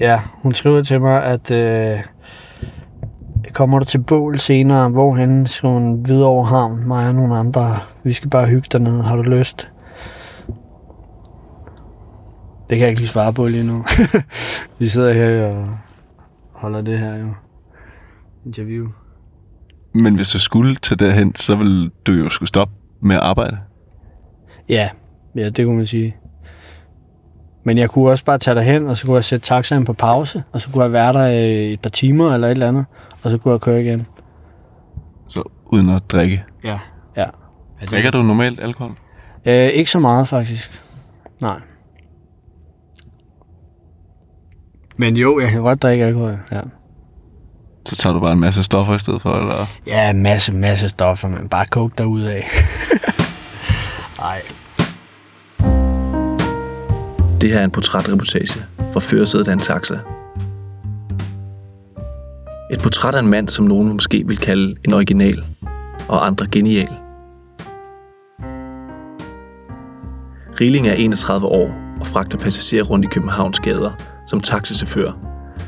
Ja, hun skriver til mig, at øh, kommer du til bål senere, hvorhen skal hun videre over havn, mig og nogle andre. Vi skal bare hygge dernede, har du lyst? Det kan jeg ikke lige svare på lige nu. Vi sidder her og holder det her jo. Interview. Men hvis du skulle til derhen, så ville du jo skulle stoppe med at arbejde. Ja, ja, det kunne man sige. Men jeg kunne også bare tage derhen, og så kunne jeg sætte taxaen på pause, og så kunne jeg være der i et par timer eller et eller andet, og så kunne jeg køre igen. Så uden at drikke. Ja. Ja. Drikker du normalt alkohol? Øh, ikke så meget, faktisk. Nej. Men jo, jeg kan godt drikke alkohol, ja. Så tager du bare en masse stoffer i stedet for, eller? Ja, masse, masse stoffer, men bare coke derud af. Nej. Det her er en portrætreportage fra førersædet af en taxa. Et portræt af en mand, som nogen måske vil kalde en original, og andre genial. Rilling er 31 år og fragter passagerer rundt i Københavns gader som taxichauffør,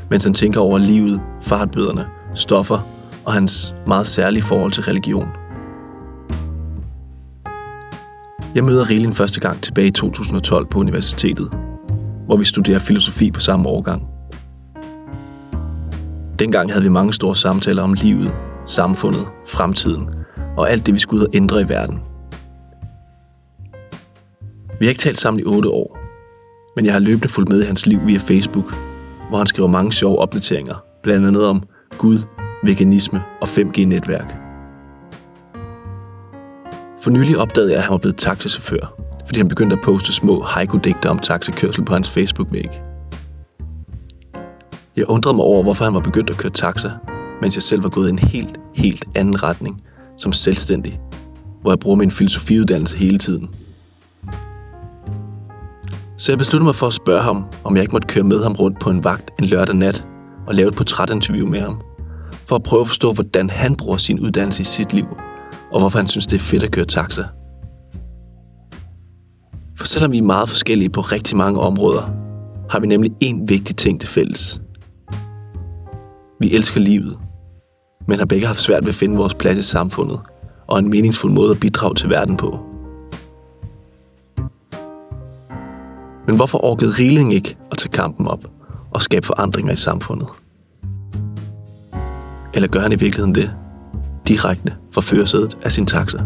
mens han tænker over livet, fartbøderne, stoffer og hans meget særlige forhold til religion. Jeg møder Riling første gang tilbage i 2012 på universitetet, hvor vi studerer filosofi på samme årgang. Dengang havde vi mange store samtaler om livet, samfundet, fremtiden og alt det, vi skulle ud og ændre i verden. Vi har ikke talt sammen i otte år, men jeg har løbende fulgt med i hans liv via Facebook, hvor han skriver mange sjove opdateringer, blandt andet om Gud, veganisme og 5G-netværk. For nylig opdagede jeg, at han var blevet taxichauffør, fordi han begyndte at poste små haiku-digter om taxakørsel på hans Facebook-væg. Jeg undrede mig over, hvorfor han var begyndt at køre taxa, mens jeg selv var gået i en helt, helt anden retning, som selvstændig, hvor jeg bruger min filosofiuddannelse hele tiden. Så jeg besluttede mig for at spørge ham, om jeg ikke måtte køre med ham rundt på en vagt en lørdag nat og lave et portrætinterview med ham, for at prøve at forstå, hvordan han bruger sin uddannelse i sit liv, og hvorfor han synes, det er fedt at køre taxa. For selvom vi er meget forskellige på rigtig mange områder, har vi nemlig én vigtig ting til fælles. Vi elsker livet, men har begge haft svært ved at finde vores plads i samfundet og en meningsfuld måde at bidrage til verden på. Men hvorfor orkede Rieling ikke at tage kampen op og skabe forandringer i samfundet? Eller gør han i virkeligheden det direkte fra førersædet af sin taxa?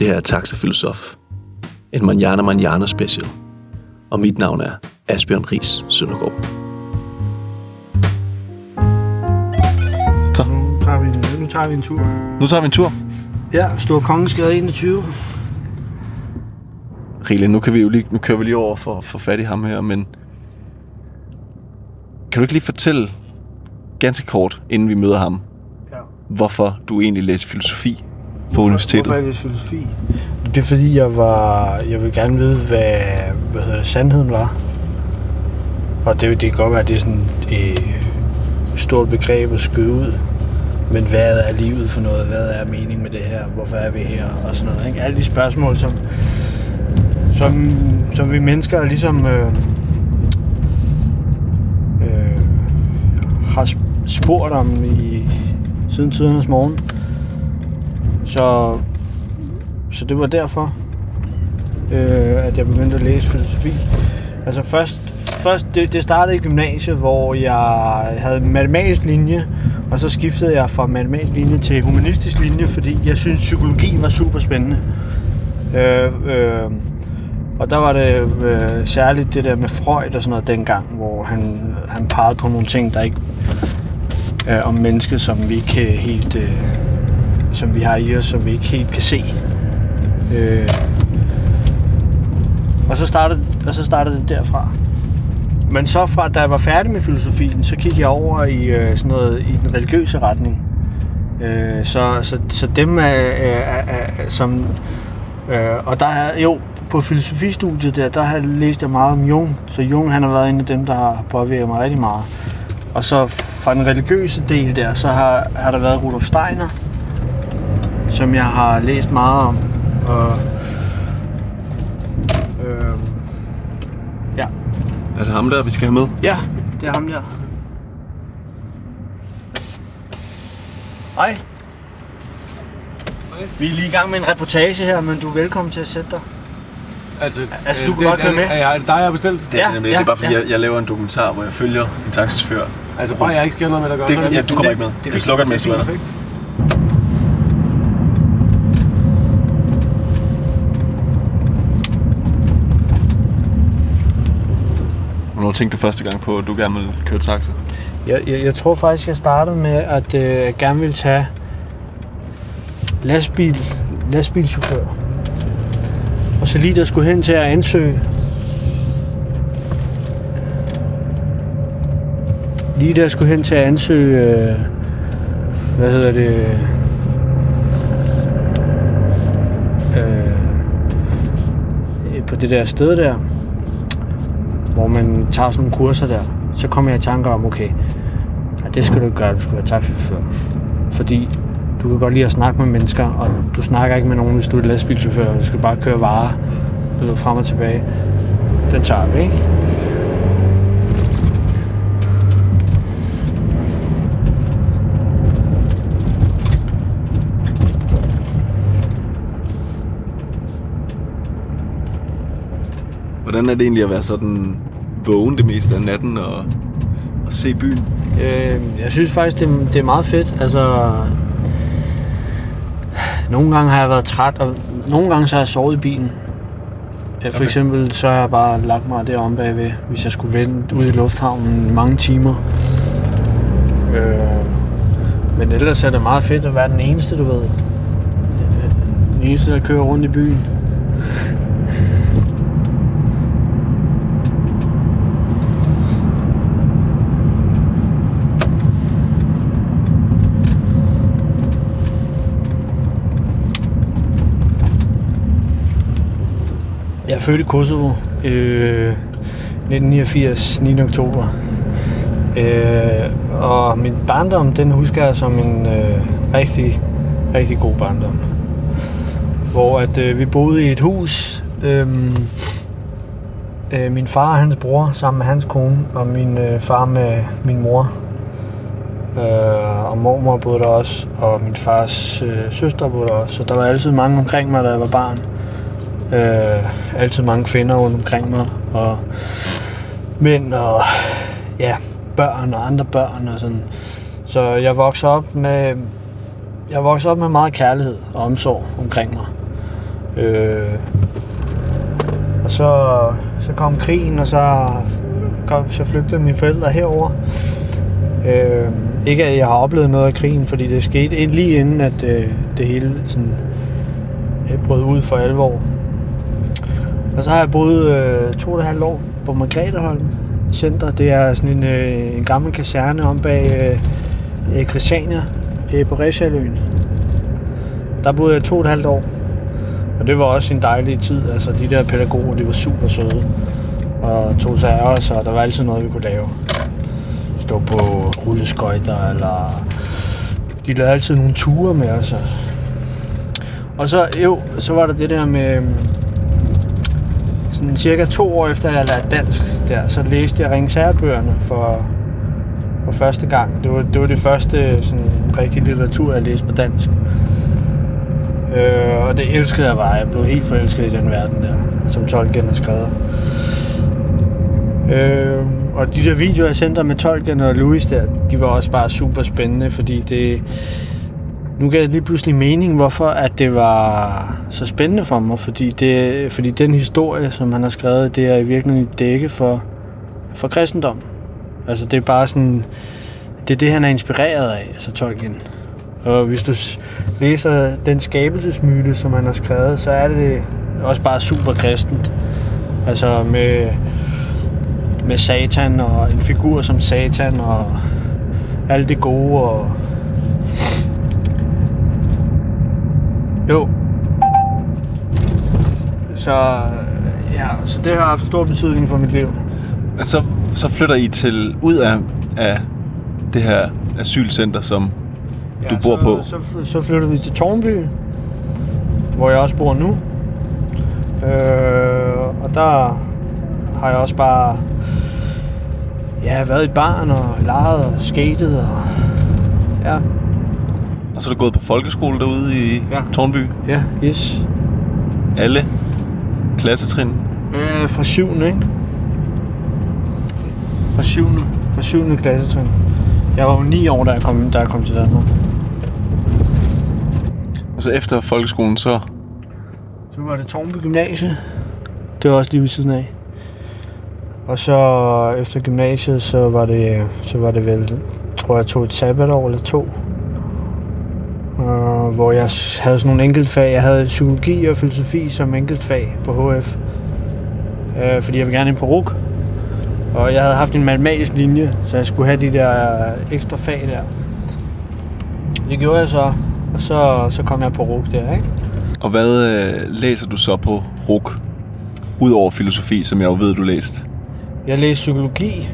Det her er Taxafilosof. En Manjana Manjana special. Og mit navn er Asbjørn Ries Søndergaard. Så, Nu tager, vi, nu tager vi en tur. nu tager vi en tur. Ja, Stor Kongensgade 21. Riele, nu, kan vi jo lige, nu kører vi lige over for, for fat i ham her, men... Kan du ikke lige fortælle ganske kort, inden vi møder ham, Ja. hvorfor du egentlig læser filosofi på universitetet? Hvorfor er det filosofi? Det er fordi, jeg var... Jeg vil gerne vide, hvad, hvad hedder det, sandheden var. Og det, det kan godt være, at det er sådan et stort begreb at skyde ud. Men hvad er livet for noget? Hvad er meningen med det her? Hvorfor er vi her? Og sådan noget. Ikke? Alle de spørgsmål, som, som, som vi mennesker ligesom øh, øh, har sp- spurgt om i siden tidernes morgen. Så, så det var derfor, øh, at jeg begyndte at læse filosofi. Altså først, først det, det startede i gymnasiet, hvor jeg havde en matematisk linje, og så skiftede jeg fra matematisk linje til humanistisk linje, fordi jeg synes psykologi var super spændende. Øh, øh, og der var det øh, særligt det der med Freud og sådan noget dengang, hvor han, han pegede på nogle ting, der ikke øh, om mennesket, som vi ikke kan helt, øh, som vi har i os, som vi ikke helt kan se. Øh, og så startede, og så startede det derfra. Men så fra, da jeg var færdig med filosofien, så kiggede jeg over i øh, sådan noget i den religiøse retning. Øh, så, så, så dem er, er, er, er som øh, og der er jo på filosofistudiet der, der har jeg læst jeg meget om Jung. Så Jung han har været en af dem, der har påvirket mig rigtig meget. Og så fra den religiøse del der, så har, har der været Rudolf Steiner, som jeg har læst meget om. Og, øh, ja, Er det ham der, vi skal have med? Ja, det er ham der. Hej. Vi er lige i gang med en reportage her, men du er velkommen til at sætte dig. Altså, Altså, øh, du kan det, godt køre med. Er, er det dig, jeg har bestilt? Det er, Ja, nemlig, ja, det er bare fordi, ja. jeg, jeg laver en dokumentar, hvor jeg følger en taxichauffør. Altså, bare jeg ikke skal noget med, der gør Det, sådan. ja, du kommer ikke med. Det er Vi slukker den, mens du er der. Tænkte du første gang på, at du gerne ville køre taxa? Jeg, jeg, jeg tror faktisk, jeg startede med, at øh, jeg gerne ville tage lastbil, lastbilchauffør. Og så lige der skulle hen til at ansøge. Lige der skulle hen til at ansøge, øh, hvad hedder det, øh, øh på det der sted der, hvor man tager sådan nogle kurser der, så kommer jeg i tanke om, okay, det skal du ikke gøre, du skal være taxichauffør. Fordi du kan godt lide at snakke med mennesker, og du snakker ikke med nogen, hvis du er lastbilchauffør. Du skal bare køre varer du frem og tilbage. Den tager vi, ikke? Hvordan er det egentlig at være sådan vågen det meste af natten og, og se byen? Øh, jeg synes faktisk, det, er- det er meget fedt. Altså, nogle gange har jeg været træt, og nogle gange så har jeg sovet i bilen. Ja, For Okay. eksempel så har jeg bare lagt mig derom bagved, hvis jeg skulle vente ude i lufthavnen mange timer. Øh, men ellers er det meget fedt at være den eneste, du ved. Den eneste, der kører rundt i byen. Jeg er født i Kosovo. Øh, 1989, 9. oktober. Øh, og min barndom, den husker jeg som en øh, rigtig, rigtig god barndom. Hvor at øh, vi boede i et hus. Øh, øh, min far og hans bror sammen med hans kone, og min øh, far med min mor. Øh, og mormor boede der også, og min fars øh, søster boede der også. Så der var altid mange omkring mig, da jeg var barn. Øh, Øh, altid mange kvinder rundt omkring mig, og mænd og ja, børn og andre børn og sådan. Så jeg voksede op med, jeg voksede op med meget kærlighed og omsorg omkring mig. Øh, og så, så kom krigen, og så, kom, så flygtede mine forældre herover. Øh, ikke at jeg har oplevet noget af krigen, fordi det skete lige inden, at øh, det hele sådan, øh, brød ud for alvor. Og så har jeg boet øh, to og et halvt år på Margretheholm Center. Det er sådan en, øh, en gammel kaserne om bag øh, øh Christiania øh, på Refshaløen. Der boede jeg to og et halvt år. Og det var også en dejlig tid. Altså de der pædagoger, de var super søde. Og tog sig af os, og der var altid noget, vi kunne lave. Stå på rulleskøjter, eller... De lavede altid nogle ture med os. Altså. Og så, jo, så var der det der med... Øhm, sådan cirka to år efter jeg lærte dansk der, så læste jeg Ringens Herrebøgerne for, for første gang. Det var, det var det første sådan, rigtige litteratur, jeg læste på dansk. Øh, og det elskede jeg bare. Jeg blev helt forelsket i den verden der, som Tolkien har skrevet. Øh, og de der videoer, jeg sendte med Tolkien og Louis der, de var også bare super spændende, fordi det... Nu gav det lige pludselig mening, hvorfor at det var så spændende for mig, fordi, det, fordi den historie, som han har skrevet, det er i virkeligheden et dække for, for kristendom. Altså det er bare sådan, det er det, han er inspireret af, altså Tolkien. Og hvis du læser den skabelsesmyte, som han har skrevet, så er det også bare super kristent. Altså med, med Satan og en figur som Satan og alt det gode og jo. Så ja, så det har haft stor betydning for mit liv. Men så, så flytter I til ud af, af det her asylcenter, som du bor så, på. Så, så flyttede vi til Tornby, hvor jeg også bor nu. Øh, og der har jeg også bare Ja, været i barn og leget og skatet og... Ja, Og så er du gået på folkeskole derude i Ja. ja. Tornby. ja, yes. Alle klassetrin. Øh, fra 7. ikke? Fra 7. Fra 7. klassetrin. Jeg var jo 9 år, da jeg kom, da jeg kom til Danmark. Og så efter folkeskolen, så... Så var det Tornby Gymnasie. Det var også lige ved siden af. Og så efter gymnasiet, så var det, så var det vel, tror jeg, tog et sabbatår eller to. Uh, hvor jeg havde sådan nogle enkeltfag. Jeg havde psykologi og filosofi som enkeltfag på HF. Uh, fordi jeg ville gerne ind på RUK. Og jeg havde haft en matematisk linje, så jeg skulle have de der ekstra fag der. Det gjorde jeg så, og så, så kom jeg på RUK der, ikke? Og hvad øh, læser du så på RUK? Udover filosofi, som jeg jo ved, du læste. Jeg læste psykologi.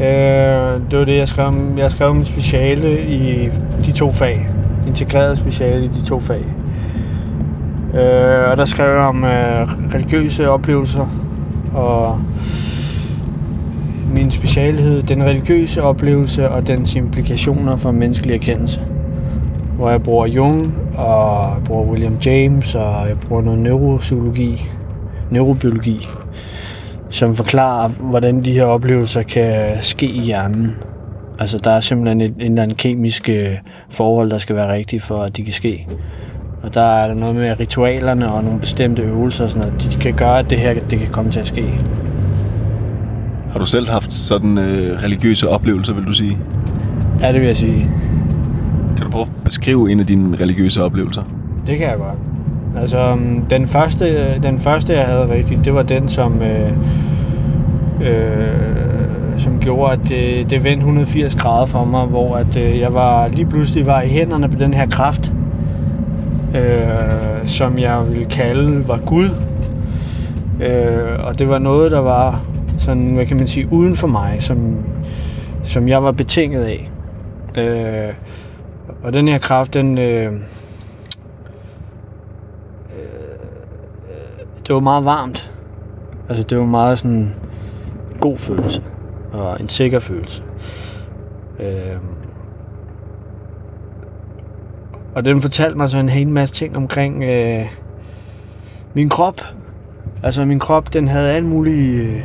Øh, det var det, jeg skrev. Jeg skrev om speciale i de to fag. Integreret speciale i de to fag. Øh, og der skrev jeg om øh, religiøse oplevelser og min specialhed, den religiøse oplevelse og dens implikationer for menneskelig erkendelse. Hvor jeg bruger Jung, og jeg bruger William James, og jeg bruger noget neuropsykologi, neurobiologi som forklarer, hvordan de her oplevelser kan ske i hjernen. Altså, der er simpelthen et, en eller anden kemisk øh, forhold, der skal være rigtigt for, at de kan ske. Og der er der noget med ritualerne og nogle bestemte øvelser og sådan noget. De, de kan gøre, at det her det kan komme til at ske. Har du selv haft sådan øh, religiøse oplevelser, vil du sige? Ja, det vil jeg sige. Kan du prøve at beskrive en af dine religiøse oplevelser? Det kan jeg godt. Altså, um, den første, den første jeg havde rigtigt, det var den, som, øh, øh, som gjorde, at det, det vendte 180 grader for mig, hvor at, øh, jeg var lige pludselig var i hænderne på den her kraft, øh, som jeg ville kalde var Gud. Øh, og det var noget, der var sådan, hvad kan man sige, uden for mig, som, som jeg var betinget af. Øh, og den her kraft, den... Øh, det var meget varmt. Altså, det var meget sådan en god følelse. Og en sikker følelse. Øhm. Og den fortalte mig så en hel masse ting omkring øh, min krop. Altså, min krop, den havde alle mulige øh,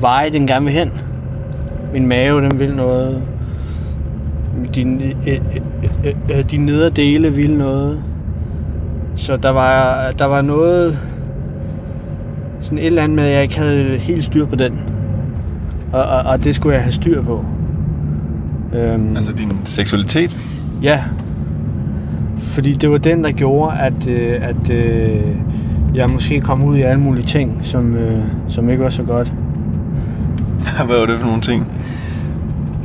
veje, den gerne vil hen. Min mave, den vil noget. Din, øh, øh, øh, øh, de nedre dele ville noget. Så der var, der var noget, sådan et eller andet med, at jeg ikke havde helt styr på den. Og, og, og det skulle jeg have styr på. Øhm, Altså din seksualitet? Ja. Fordi det var den, der gjorde, at, øh, at øh, jeg måske kom ud i alle mulige ting, som, øh, som ikke var så godt. Hvad var det for nogle ting?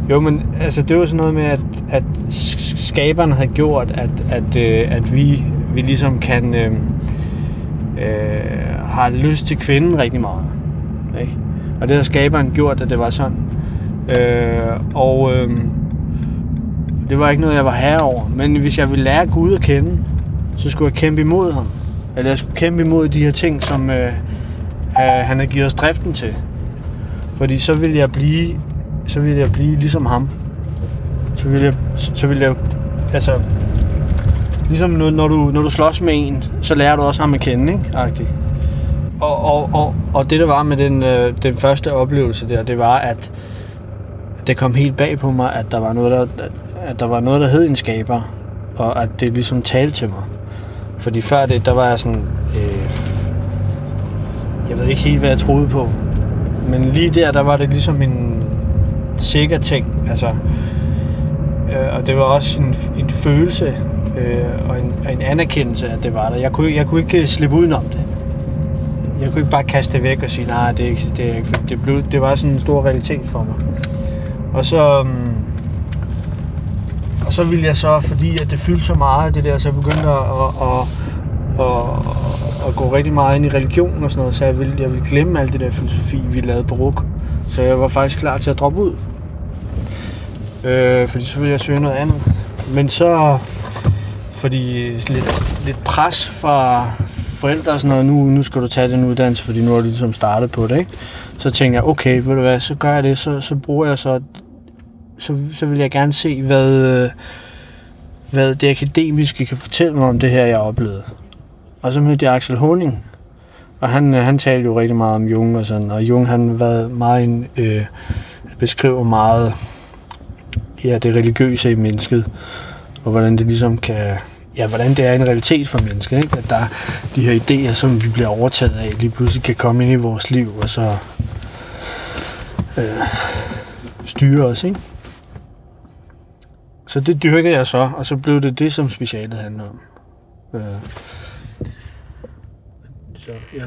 Jo, men altså, det var sådan noget med, at, at sk- skaberen havde gjort, at, at, øh, at vi, vi ligesom kan øh, øh, har lyst til kvinden rigtig meget. Ikke? Og det har skaberen gjort, at det var sådan. Øh, og øh, det var ikke noget, jeg var her over. Men hvis jeg ville lære Gud at kende, så skulle jeg kæmpe imod ham. Eller jeg skulle kæmpe imod de her ting, som øh, øh han har givet os driften til. Fordi så ville jeg blive, så ville jeg blive ligesom ham. Så ville jeg, så ville jeg, altså, ligesom når, du, når du slås med en, så lærer du også ham at kende, ikke? Agtigt. Og, og, og, og det der var med den, øh, den første oplevelse der, det var, at det kom helt bag på mig, at der var noget, der, at der var noget, der hed en skaber, og at det ligesom talte til mig. Fordi før det, der var jeg sådan, øh, jeg ved ikke helt, hvad jeg troede på. Men lige der, der var det ligesom en sikker ting. Altså, øh, og det var også en, en følelse øh, og en, en anerkendelse, at det var der. Jeg kunne, jeg kunne ikke øh, slippe udenom det. Jeg kunne ikke bare kaste det væk og sige, nej, det eksisterer ikke. For det, blev, det var sådan en stor realitet for mig. Og så... Øhm, og så ville jeg så, fordi at det fyldte så meget, det der, så jeg begyndte at, at, at, at, at gå rigtig meget ind i religion og sådan noget, så jeg ville, jeg ville glemme alt det der filosofi, vi lavede på RUK. Så jeg var faktisk klar til at droppe ud. Øh, fordi så ville jeg søge noget andet. Men så, fordi lidt, lidt pres fra, forældre og sådan noget, nu, nu skal du tage den uddannelse, fordi nu har du ligesom startet på det, ikke? Så tænker jeg, okay, ved du hvad, så gør jeg det, så, så bruger jeg så, så, så vil jeg gerne se, hvad, øh, hvad det akademiske kan fortælle mig om det her, jeg oplevede. Og så mødte jeg Axel Honing, og han, øh, han talte jo rigtig meget om Jung og sådan, og Jung han var været meget en, øh, beskriver meget ja, det religiøse i mennesket, og hvordan det ligesom kan, ja, hvordan det er en realitet for mennesket, ikke? at der er de her idéer, som vi bliver overtaget af, lige pludselig kan komme ind i vores liv, og så øh, styre os, ikke? Så det dyrkede jeg så, og så blev det det, som specialet handler om. Øh. Så, ja.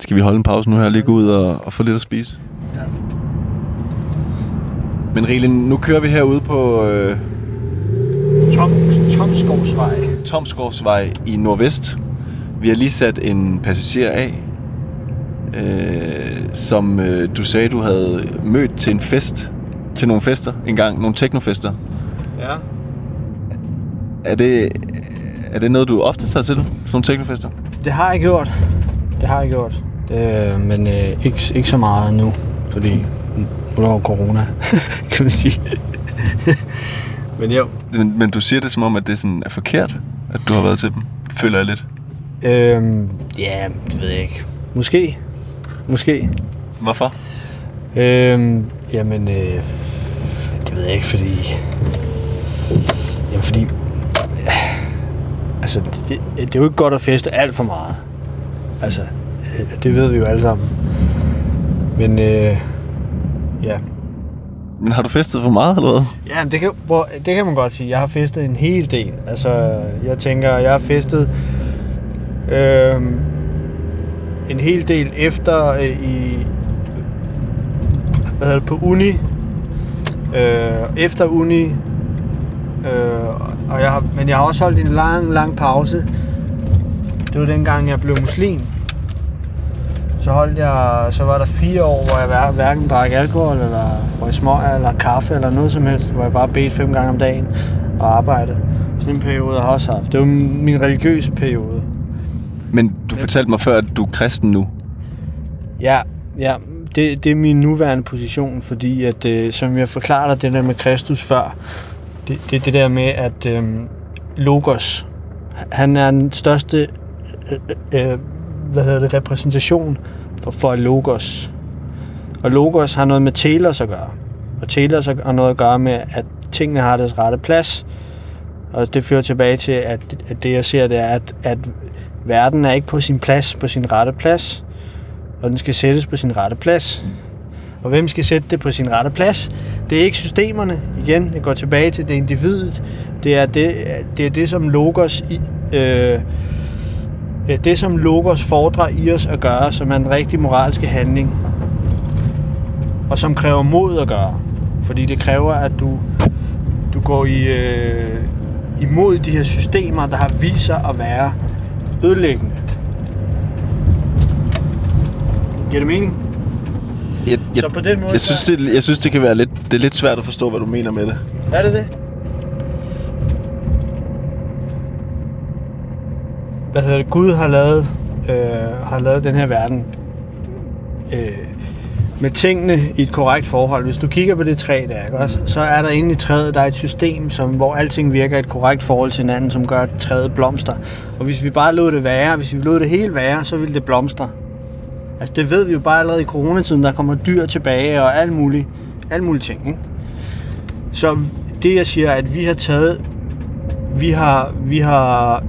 Skal vi holde en pause nu her og lige gå ud og, og få lidt at spise? Ja. Men Rilen, nu kører vi herude på øh, Tom, Tomskovsvej. Tomsgårdsvej i Nordvest. Vi har lige sat en passager af, øh, som øh, du sagde, du havde mødt til en fest, til nogle fester engang, nogle teknofester. Ja. Er det, er det noget, du ofte tager til, sådan nogle teknofester? Det har jeg gjort. Det har jeg gjort. Øh, men øh, ikke, ikke så meget nu, fordi nu er der jo corona, kan man sige. men jo. Men, men du siger det som om, at det sådan er forkert, at du har været til dem. Føler jeg lidt. Øh, ja, det ved jeg ikke. Måske. Måske. Hvorfor? Øh, jamen, øh, det ved jeg ikke, fordi... Jamen, fordi... Altså, det, det er jo ikke godt at feste alt for meget. Altså, øh, det ved vi jo alle sammen. Men, øh, ja. Men har du festet for meget, eller hvad? Ja, det kan, det kan man godt sige. Jeg har festet en hel del. Altså, jeg tænker, jeg har festet øh, en hel del efter øh, i hvad hedder det, på uni. Øh, efter uni. Øh, og jeg har, men jeg har også holdt en lang, lang pause. Det var dengang, jeg blev muslim. Så holdt jeg, så var der fire år, hvor jeg hver- hverken drak alkohol, eller røg smøg, eller kaffe, eller noget som helst. Hvor jeg bare bedte fem gange om dagen og arbejdede. Sådan en periode har jeg også haft. Det var min religiøse periode. Men du fortalte mig før, at du er kristen nu. Ja, ja det, det er min nuværende position, fordi at, øh, som jeg forklarede det der med Kristus før, det, det er det der med, at øh, Logos, han er den største øh, øh, hvad hedder det, repræsentation for, for Logos. Og Logos har noget med telos at gøre. Og telos har noget at gøre med, at tingene har deres rette plads. Og det fører tilbage til, at, at det jeg ser, det er, at, at verden er ikke på sin plads, på sin rette plads og den skal sættes på sin rette plads. Og hvem skal sætte det på sin rette plads? Det er ikke systemerne. Igen, det går tilbage til det individet. Det er det, det, er det som Logos i, øh, det, som Logos fordrer i os at gøre, som er en rigtig moralske handling. Og som kræver mod at gøre. Fordi det kræver, at du, du går i, øh, imod de her systemer, der har vist sig at være ødelæggende. Giver det mening? Jeg, jeg, Så på den måde, jeg, synes, det, jeg synes, det kan være lidt, det er lidt svært at forstå, hvad du mener med det. Er det det? Hvad hedder det? Gud har lavet, øh, har lavet den her verden øh, med tingene i et korrekt forhold. Hvis du kigger på det træ der, ikke også? så er der inde i træet, der er et system, som, hvor alting virker i et korrekt forhold til hinanden, som gør, at træet blomster. Og hvis vi bare lod det være, hvis vi lod det hele være, så ville det blomstre. Altså det ved vi jo bare allerede i coronatiden, der kommer dyr tilbage og alt muligt, alt muligt ting. Ikke? Så det jeg siger, er, at vi har taget, vi har, vi har,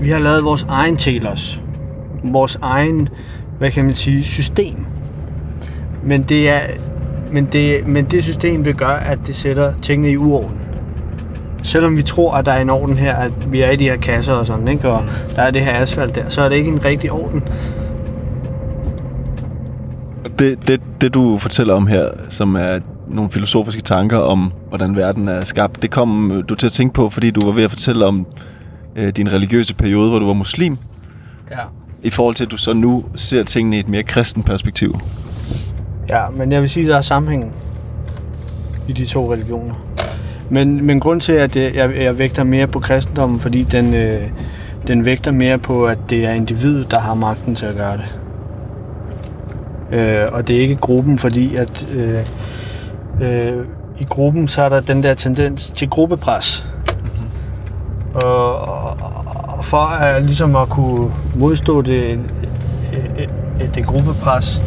vi har lavet vores egen telos, vores egen, hvad kan man sige, system. Men det er, men det, men det system vil gøre, at det sætter tingene i uorden. Selvom vi tror, at der er en orden her, at vi er i de her kasser og sådan, ikke? og der er det her asfalt der, så er det ikke en rigtig orden. det, det, det du fortæller om her, som er nogle filosofiske tanker om, hvordan verden er skabt, det kom du til at tænke på, fordi du var ved at fortælle om øh, din religiøse periode, hvor du var muslim, Ja. i forhold til, at du så nu ser tingene i et mere kristen perspektiv. Ja, men jeg vil sige, at der er sammenhæng i de to religioner. Men, men grund til, at jeg, jeg, jeg vægter mere på kristendommen, fordi den, øh, den vægter mere på, at det er individet, der har magten til at gøre det. Øh, og det er ikke gruppen, fordi at øh, øh, i gruppen, så er der den der tendens til gruppepres. Øh, for at, ligesom at kunne modstå det, det, det gruppepres,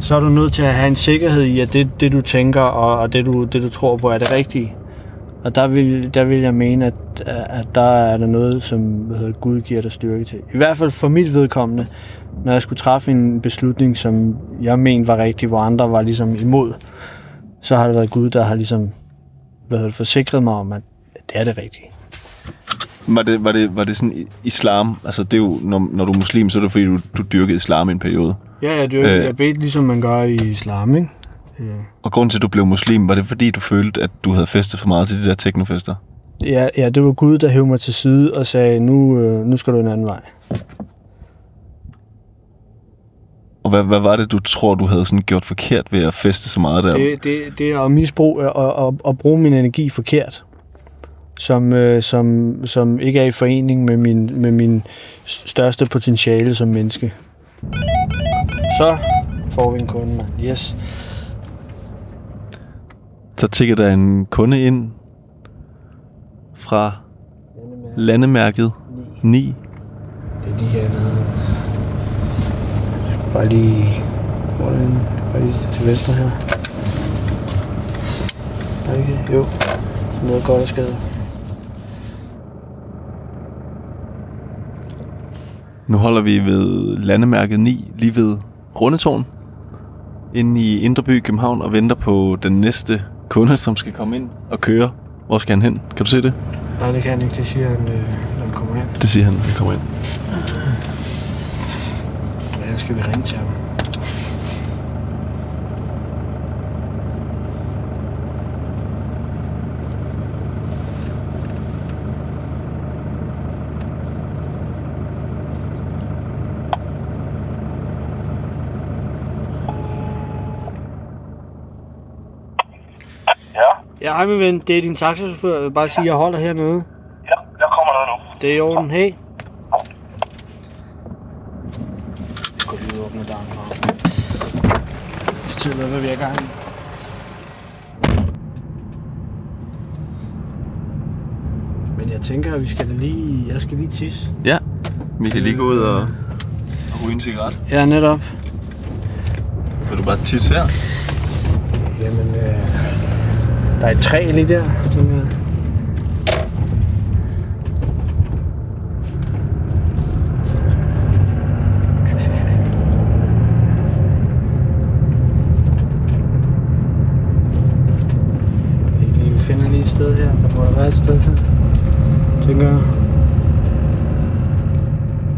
så er du nødt til at have en sikkerhed i, at det, det du tænker og, og det, du, det, du tror på, er det rigtige. Og der vil, der vil jeg mene, at, at der er der noget, som hvad hedder, Gud giver dig styrke til. I hvert fald for mit vedkommende, når jeg skulle træffe en beslutning, som jeg mente var rigtig, hvor andre var ligesom imod, så har det været Gud, der har ligesom hvad hedder, det, forsikret mig om, at det er det rigtige. Var det, var det, var det sådan islam? Altså, det er jo, når, når du er muslim, så er det fordi, du, du dyrkede islam i en periode. Ja, ja, det er, Øh. øh. jeg bedte ligesom man gør i islam, ikke? Ja. Og grunden til, at du blev muslim, var det fordi, du følte, at du havde festet for meget til de der teknofester? Ja, ja, det var Gud, der hævde mig til side og sagde, nu, øh, nu skal du en anden vej. Og hvad, hvad var det, du tror, du havde sådan gjort forkert ved at feste så meget der? Det, det, det er at misbruge og, og, og bruge min energi forkert, som, øh, som, som ikke er i forening med min, med min største potentiale som menneske. Så får vi en kunde, mand. Yes. Så tigger der en kunde ind fra landemærket 9. Det er lige hernede. Bare lige... Hvor er henne? Bare lige til venstre her. Er det ikke det? Jo. Noget godt og skade. Nu holder vi ved landemærket 9, lige ved Rundetårn, inde i Indreby København, og venter på den næste kunde, som skal komme ind og køre. Hvor skal han hen? Kan du se det? Nej, det kan han ikke. Det siger han, øh, når han kommer hen. Det siger han, når han kommer ind. Hvordan skal vi ringe til ham? Hej min ven. Det er din taxachauffør. Jeg vil bare sige, at jeg holder hernede. ja, jeg kommer der nu. Det er i orden. Hey. Gå lige ud og åbne døren for. Fortæl mig, hvad vi er i gang i. Men jeg tænker, at vi skal lige... Jeg skal lige tisse. Ja, vi kan lige gå ud og, og ryge en cigaret. Ja, netop. Vil du bare tisse her? Jamen, øh, der er et træ lige der, tænker jeg. Ikke vi finder lige et sted her. Der må der være et sted her. Tænker jeg.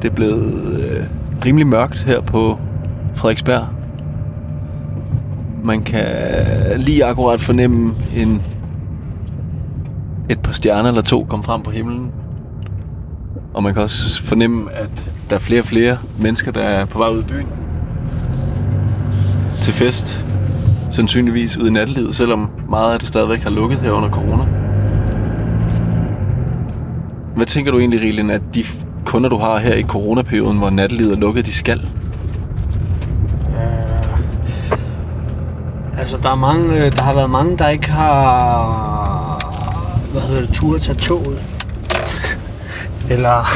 Det er blevet øh, rimelig mørkt her på Frederiksberg. Man kan lige akkurat fornemme en et par stjerner eller to komme frem på himlen. Og man kan også fornemme, at der er flere og flere mennesker, der er på vej ud i byen. Til fest. Sandsynligvis ude i nattelivet, selvom meget af det stadigvæk har lukket her under corona. Hvad tænker du egentlig, Rilin, at de kunder, du har her i coronaperioden, hvor nattelivet er lukket, de skal? Altså, der er mange, øh, der har været mange, der ikke har, hvad hedder det, tur at tage toget. eller,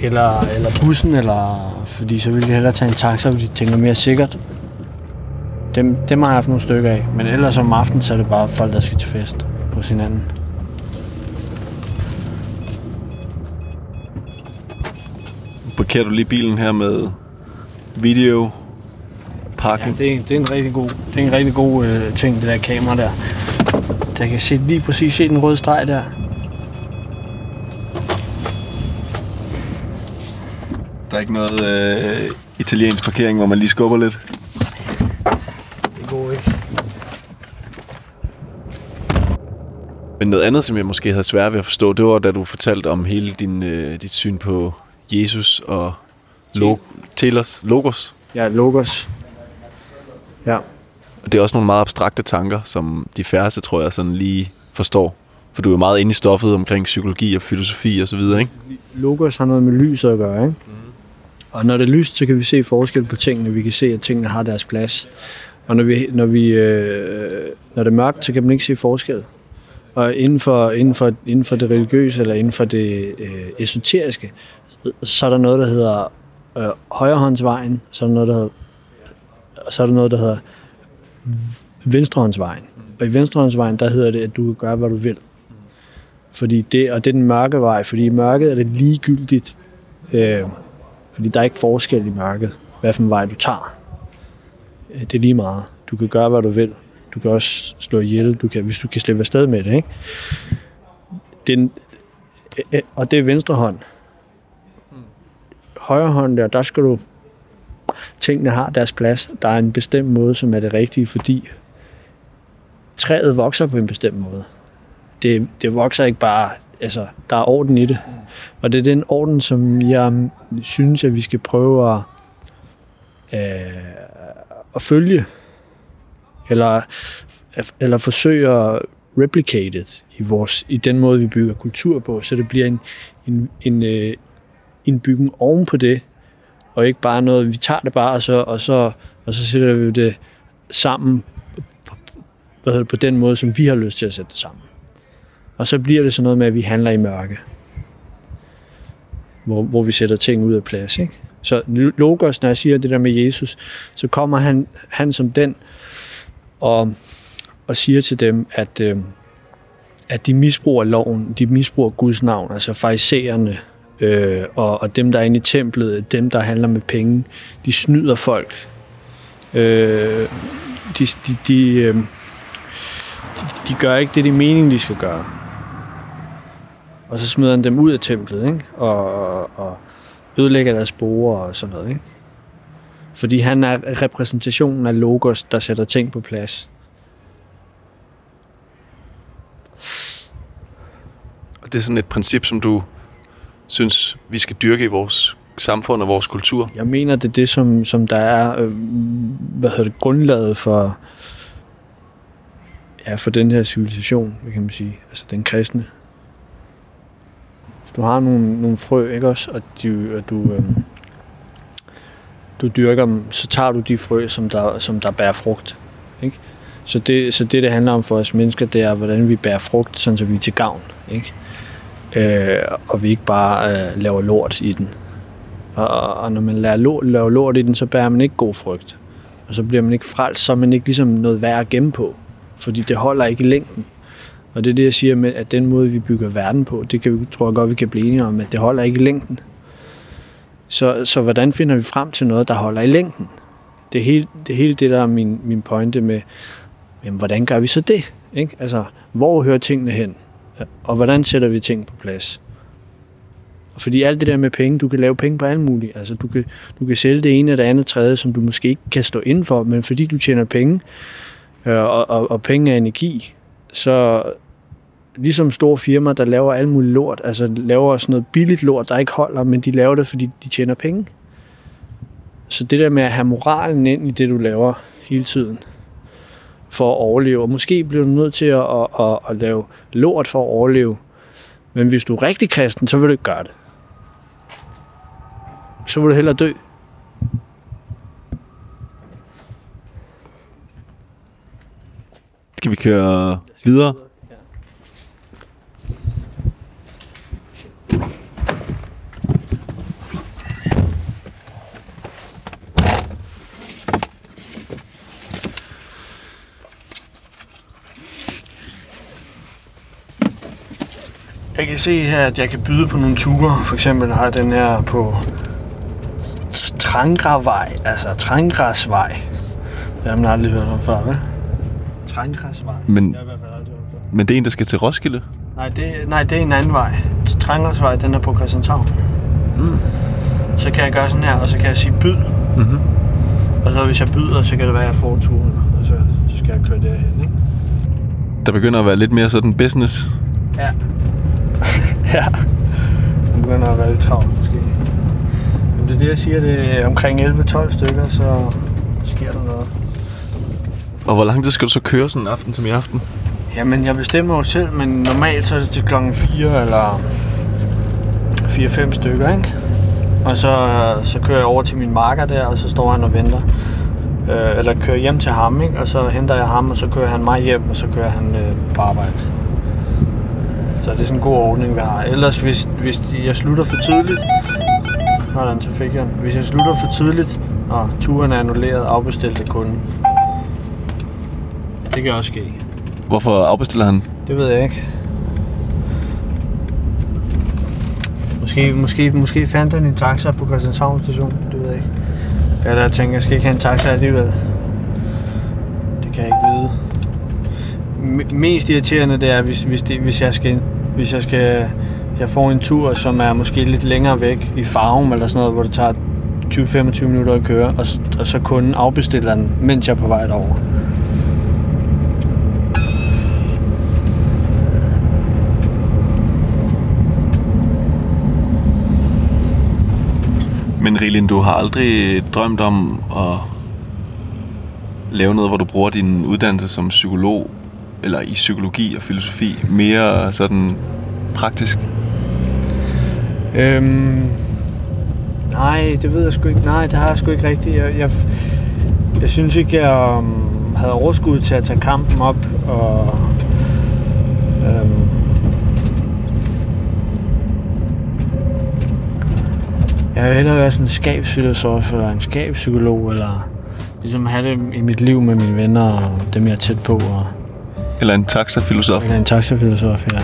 eller, eller bussen, eller, fordi så vil de hellere tage en taxa, fordi de tænker mere sikkert. Dem, dem har jeg haft nogle stykker af. Men ellers om aftenen, så er det bare folk, der skal til fest hos hinanden. Parkerer du lige bilen her med video, pakken? Ja, det, er, det er en rigtig god, det er en rigtig god øh, ting, det der kamera der. Der kan se lige præcis se den røde streg der. Der er ikke noget øh, italiensk parkering, hvor man lige skubber lidt. Det går ikke. Men noget andet, som jeg måske havde svært ved at forstå, det var, da du fortalte om hele din, øh, dit syn på Jesus og lo- Telos, Logos. Ja, Logos. Ja. Og det er også nogle meget abstrakte tanker, som de færreste, tror jeg, sådan lige forstår. For du er jo meget inde i stoffet omkring psykologi og filosofi og så videre, ikke? Logos har noget med lyset at gøre, ikke? Og når det er lyst, så kan vi se forskel på tingene. Vi kan se, at tingene har deres plads. Og når, vi, når, vi, øh, når det er mørkt, så kan man ikke se forskel. Og inden for, inden for, inden for det religiøse, eller inden for det øh, esoteriske, så er der noget, der hedder øh, højrehåndsvejen, så er der noget, der hedder, så er der noget, der hedder venstrehåndsvejen. Og i venstrehåndsvejen, der hedder det, at du kan gøre, hvad du vil. Fordi det, og det er den mørke vej, fordi i mørket er det ligegyldigt, øh, fordi der er ikke forskel i mørket, hvad for en vej du tager. Øh, det er lige meget. Du kan gøre, hvad du vil. Du kan også slå ihjel, du kan, hvis du kan slippe afsted med det. Ikke? Den, øh, øh og det er venstre hånd. Højre hånd der, der skal du... Tingene har deres plads. Der er en bestemt måde, som er det rigtige, fordi træet vokser på en bestemt måde. Det, det vokser ikke bare... Altså, der er orden i det. Og det er den orden, som jeg synes, at vi skal prøve at, øh, at følge. Eller, eller forsøge at replicate it i, vores, i den måde, vi bygger kultur på, så det bliver en, en, en, øh, en byggen oven på det, og ikke bare noget, vi tager det bare, og så, og så, og så sætter vi det sammen på, hvad hedder det, på den måde, som vi har lyst til at sætte det sammen. Og så bliver det sådan noget med, at vi handler i mørke. Hvor, hvor vi sætter ting ud af plads. Ikke? Så Logos, når jeg siger det der med Jesus, så kommer han, han som den og, og siger til dem, at, øh, at de misbruger loven, de misbruger Guds navn, altså farisæerne, øh, og, og dem, der er inde i templet, dem, der handler med penge, de snyder folk. Øh, de, de, de, øh, de, de gør ikke det, det er meningen, de skal gøre. Og så smider han dem ud af templet, ikke? Og, og, og ødelægger deres borer og sådan noget, ikke? Fordi han er repræsentationen af Logos, der sætter ting på plads. Og det er sådan et princip, som du synes, vi skal dyrke i vores samfund og vores kultur. Jeg mener, det er det, som, som der er øh, hvad hedder det, grundlaget for, ja, for den her civilisation, kan man sige. Altså den kristne. Hvis du har nogle, nogle frø, ikke også, og, de, og du, øh, du dyrker dem, så tager du de frø, som der, som der bærer frugt. Ikke? Så, det, så det, det handler om for os mennesker, det er, hvordan vi bærer frugt, sådan så vi er til gavn. Ikke? Øh, og vi ikke bare øh, laver lort i den. Og, og når man laver lort, laver lort i den, så bærer man ikke god frygt. Og så bliver man ikke frelst, så er man ikke ligesom noget værd at gemme på. Fordi det holder ikke i længden. Og det er det, jeg siger med, at den måde, vi bygger verden på, det kan tror jeg godt, vi kan blive enige om, at det holder ikke i længden. Så, så hvordan finder vi frem til noget, der holder i længden? Det er hele det, hele det der er min, min pointe med, jamen, hvordan gør vi så det? Ikke? Altså, hvor hører tingene hen? Og hvordan sætter vi ting på plads? Fordi alt det der med penge, du kan lave penge på alt muligt. Altså, du kan, du kan sælge det ene eller det andet tredje, som du måske ikke kan stå inden for, men fordi du tjener penge, øh, og, og, og penge er energi, så ligesom store firmaer, der laver alt muligt lort, altså laver sådan noget billigt lort, der ikke holder, men de laver det, fordi de tjener penge. Så det der med at have moralen ind i det, du laver hele tiden, for at overleve, og måske bliver du nødt til at, at, at, at lave lort for at overleve, men hvis du er rigtig kristen, så vil du ikke gøre det. Så vil du hellere dø. Skal vi køre videre? Jeg kan se her, at jeg kan byde på nogle ture. For eksempel har jeg den her på Trangravej, altså Trangrasvej. Det har man aldrig hørt om før, vel? Trangrasvej. Men- Jeg i hvert fald aldrig hørt om før. Men det er en, der skal til Roskilde. Nej det, nej, det er en anden vej. Trangrasvej, den er på Christianshavn. Mm. Så kan jeg gøre sådan her, og så kan jeg sige byd. Mhm. Og så hvis jeg byder, så kan det være, at jeg får turen. Og så, så skal jeg køre derhen, ikke? Der begynder at være lidt mere sådan business. Ja. Ja. Nu begynder at være lidt travlt, måske. Men det er det, jeg siger, det er omkring 11-12 stykker, så sker der noget. Og hvor lang tid skal du så køre sådan en aften som i aften? Jamen, jeg bestemmer jo selv, men normalt så er det til klokken 4 eller 4-5 stykker, ikke? Og så, så kører jeg over til min marker der, og så står han og venter. Øh, eller kører hjem til ham, ikke? Og så henter jeg ham, og så kører han mig hjem, og så kører han øh, på arbejde. Så det er sådan en god ordning, vi har. Ellers, hvis, hvis jeg slutter for tidligt... Hvordan, så fik jeg den. Hvis jeg slutter for tidligt, og turen er annulleret, afbestilt af kunden. Det kan også ske. Hvorfor afbestiller han? Det ved jeg ikke. Måske, måske, måske fandt han en taxa på Christianshavn station. Det ved jeg ikke. Jeg der tænker, jeg skal ikke have en taxa alligevel. Det kan jeg ikke vide. M- mest irriterende det er, hvis, hvis, det, hvis jeg skal, hvis jeg skal, jeg får en tur, som er måske lidt længere væk i Farum eller sådan noget, hvor det tager 20-25 minutter at køre, og, og så kunden afbestiller den, mens jeg er på vej derover. Men Rilin, du har aldrig drømt om at lave noget, hvor du bruger din uddannelse som psykolog, eller i psykologi og filosofi, mere sådan praktisk? Øhm, nej, det ved jeg sgu ikke. Nej, det har jeg sgu ikke rigtigt. Jeg, jeg, jeg synes ikke, jeg um, havde overskud til at tage kampen op. Og, øhm, jeg vil hellere være sådan en skabsfilosof, eller en skabspsykolog, eller ligesom have det i mit liv med mine venner, og dem jeg er tæt på, og, eller en taxafilosof? eller en taxafilosof, ja.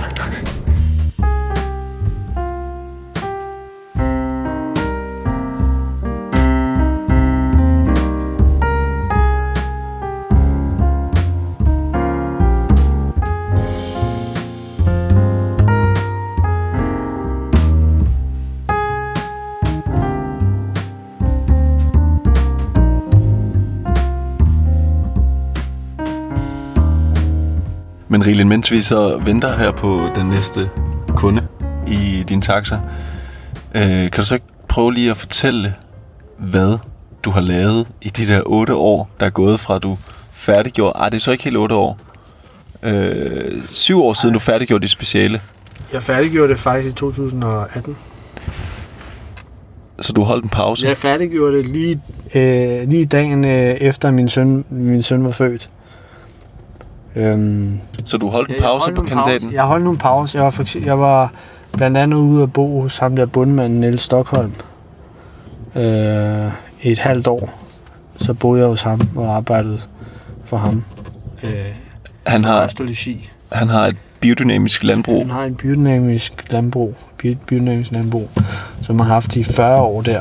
Rilin, mens vi så venter her på den næste kunde i din taxa, øh, kan du så ikke prøve lige at fortælle, hvad du har lavet i de der otte år, der er gået fra du færdiggjorde... Ej, det er så ikke helt otte år. Øh, syv år siden du færdiggjorde dit speciale. Jeg færdiggjorde det faktisk i 2018. Så du holdt en pause. Jeg færdiggjorde det lige, øh, lige dagen øh, efter min søn, min søn var født. Øhm, Så du holdt en pause holdt på kandidaten. Pause. Jeg holdt nogle pause. Jeg var, for, eksempel- jeg var blandt andet ude at bo hos ham der bundmanden Niels Stockholm. Øh, i et halvt år. Så boede jeg hos ham og arbejdede for ham. Øh, Han har, Ostologi. han har et biodynamisk landbrug. Han har en biodynamisk landbrug, bi- biodynamisk landbrug, som har haft i 40 år der,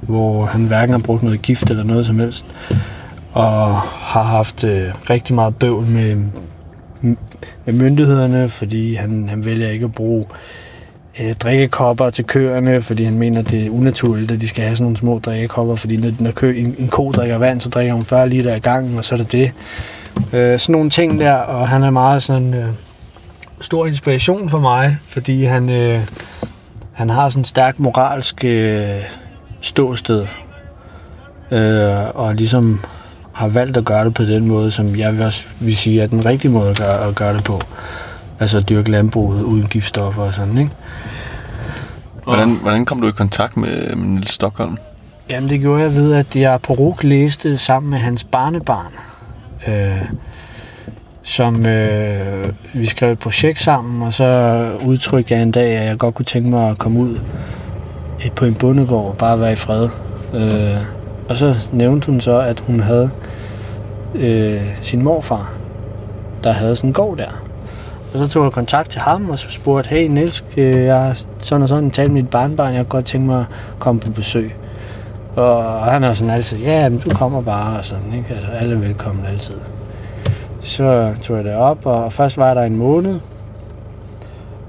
hvor han hverken har brugt noget gift eller noget som helst, og har haft øh, rigtig meget bøvl med, med myndighederne, fordi han, han vælger ikke at bruge øh, drikkekopper til køerne, fordi han mener, det er unaturligt, at de skal have sådan nogle små drikkekopper, fordi når, når kø, en, en ko drikker vand, så drikker hun 40 liter ad gangen, og så er det det. Øh, sådan nogle ting der, og han er meget sådan... Øh, stor inspiration for mig, fordi han, øh, han har sådan en stærk moralsk øh, ståsted. Øh, og ligesom har valgt at gøre det på den måde, som jeg vil også vil sige er den rigtige måde at gøre, at gøre det på. Altså at dyrke landbruget uden giftstoffer og sådan, ikke? Hvordan, hvordan kom du i kontakt med, med Niels Stockholm? Jamen det gjorde jeg ved, at jeg på RUK læste sammen med hans barnebarn. Øh, som øh, vi skrev et projekt sammen, og så udtrykte jeg en dag, at jeg godt kunne tænke mig at komme ud på en bondegård og bare være i fred. Øh, og så nævnte hun så, at hun havde øh, sin morfar, der havde sådan en gård der. Og så tog jeg kontakt til ham, og så spurgte, hey Niels, øh, jeg har sådan og sådan talt med mit barnbarn, jeg kunne godt tænke mig at komme på besøg. Og han er sådan altid, ja, men du kommer bare, og sådan, ikke? Altså, alle er velkommen altid. Så tog jeg det op, og først var der en måned,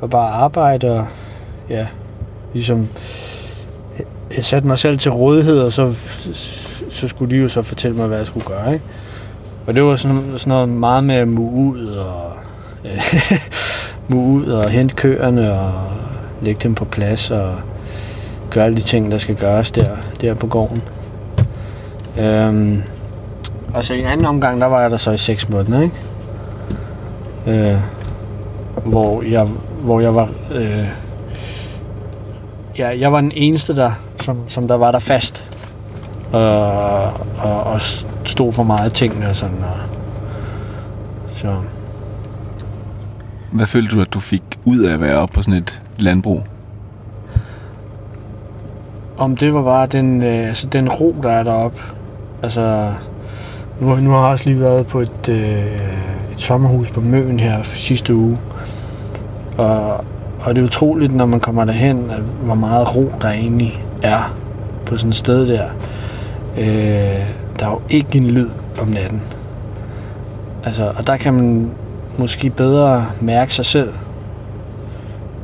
og bare arbejde, og ja, ligesom, øh, jeg satte mig selv til rådighed, og så, så skulle de jo så fortælle mig, hvad jeg skulle gøre, ikke? Og det var sådan, sådan noget meget med at ud, og mue ud, og hente køerne, og lægge dem på plads, og gøre alle de ting, der skal gøres der, der på gården. Øhm, og så i en anden omgang, der var jeg der så i 6 måneder, ikke? Øh, hvor jeg, hvor jeg var... Øh, ja, jeg var den eneste der, som, som der var der fast. Og, og, og stod for meget af tingene og sådan. Og, så... Hvad følte du, at du fik ud af at være oppe på sådan et landbrug? Om det var bare den, øh, altså den ro, der er deroppe. Altså, nu, nu har jeg også lige været på et, øh, et sommerhus på Møn her sidste uge. Og, og det er utroligt, når man kommer derhen, at hvor meget ro der egentlig er på sådan et sted der. Øh, der er jo ikke en lyd om natten. Altså, og der kan man måske bedre mærke sig selv.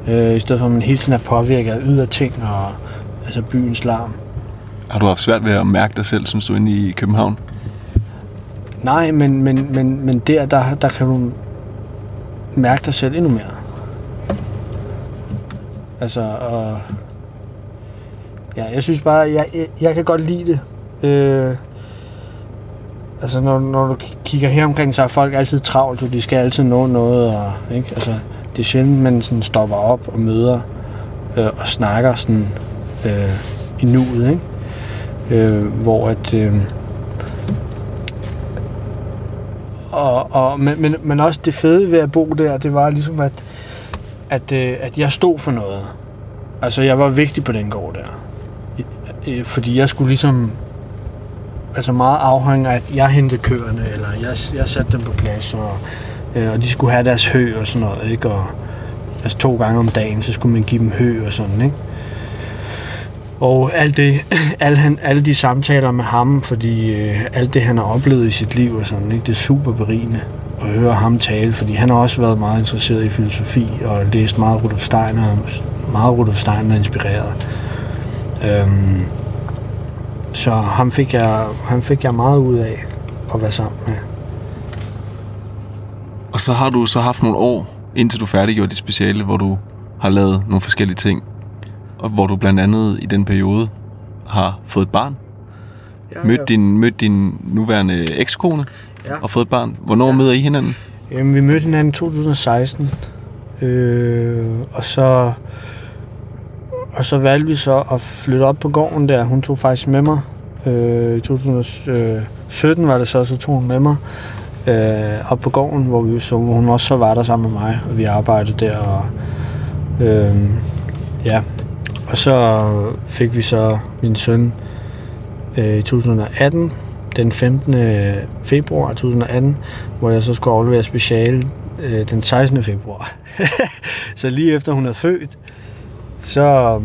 Øh, I stedet for at man hele tiden er påvirket af ydre ting og altså byens larm. Har du haft svært ved at mærke dig selv, synes du, inde i København? Nej, men, men, men, men der, der, der kan du mærke dig selv endnu mere. Altså, og... Ja, jeg synes bare, jeg, jeg, jeg kan godt lide det. Øh, altså, når, når du kigger her omkring, så er folk altid travlt, og de skal altid nå noget, og, ikke? Altså, det er sjældent, man sådan stopper op og møder øh, og snakker sådan øh, i nuet, ikke? Øh, hvor at... Øh, og, og, men, men, men også det fede ved at bo der, det var ligesom, at, at, øh, at jeg stod for noget. Altså, jeg var vigtig på den gård der. Fordi jeg skulle ligesom altså meget afhængig af, at jeg hentede køerne, eller jeg, jeg satte dem på plads, og, øh, og de skulle have deres hø og sådan noget, ikke? Og altså to gange om dagen, så skulle man give dem hø og sådan, ikke? Og alt det, alle, han, alle de samtaler med ham, fordi øh, alt det, han har oplevet i sit liv og sådan, ikke? det er super berigende at høre ham tale, fordi han har også været meget interesseret i filosofi og læst meget Rudolf Steiner, meget Rudolf Steiner inspireret. Øhm, så ham fik, jeg, ham fik jeg meget ud af at være sammen med. Og så har du så haft nogle år, indtil du færdiggjorde dit speciale, hvor du har lavet nogle forskellige ting. Og hvor du blandt andet i den periode har fået et barn. Ja, Mødt din, mødt din nuværende ekskone Ja. og fået et barn. Hvornår Ja. møder I hinanden? Jamen, vi mødte hinanden i 2016. Øh, og så og så valgte vi så at flytte op på gården der. Hun tog faktisk med mig. Øh, I 2017 øh, var det så, så tog hun med mig øh, op på gården, hvor, vi, så, hvor hun også så var der sammen med mig, og vi arbejdede der. Og, øh, ja. og så fik vi så min søn øh, i 2018, den 15. Øh, februar 2018, hvor jeg så skulle aflevere speciale øh, den 16. februar. så lige efter hun er født, så,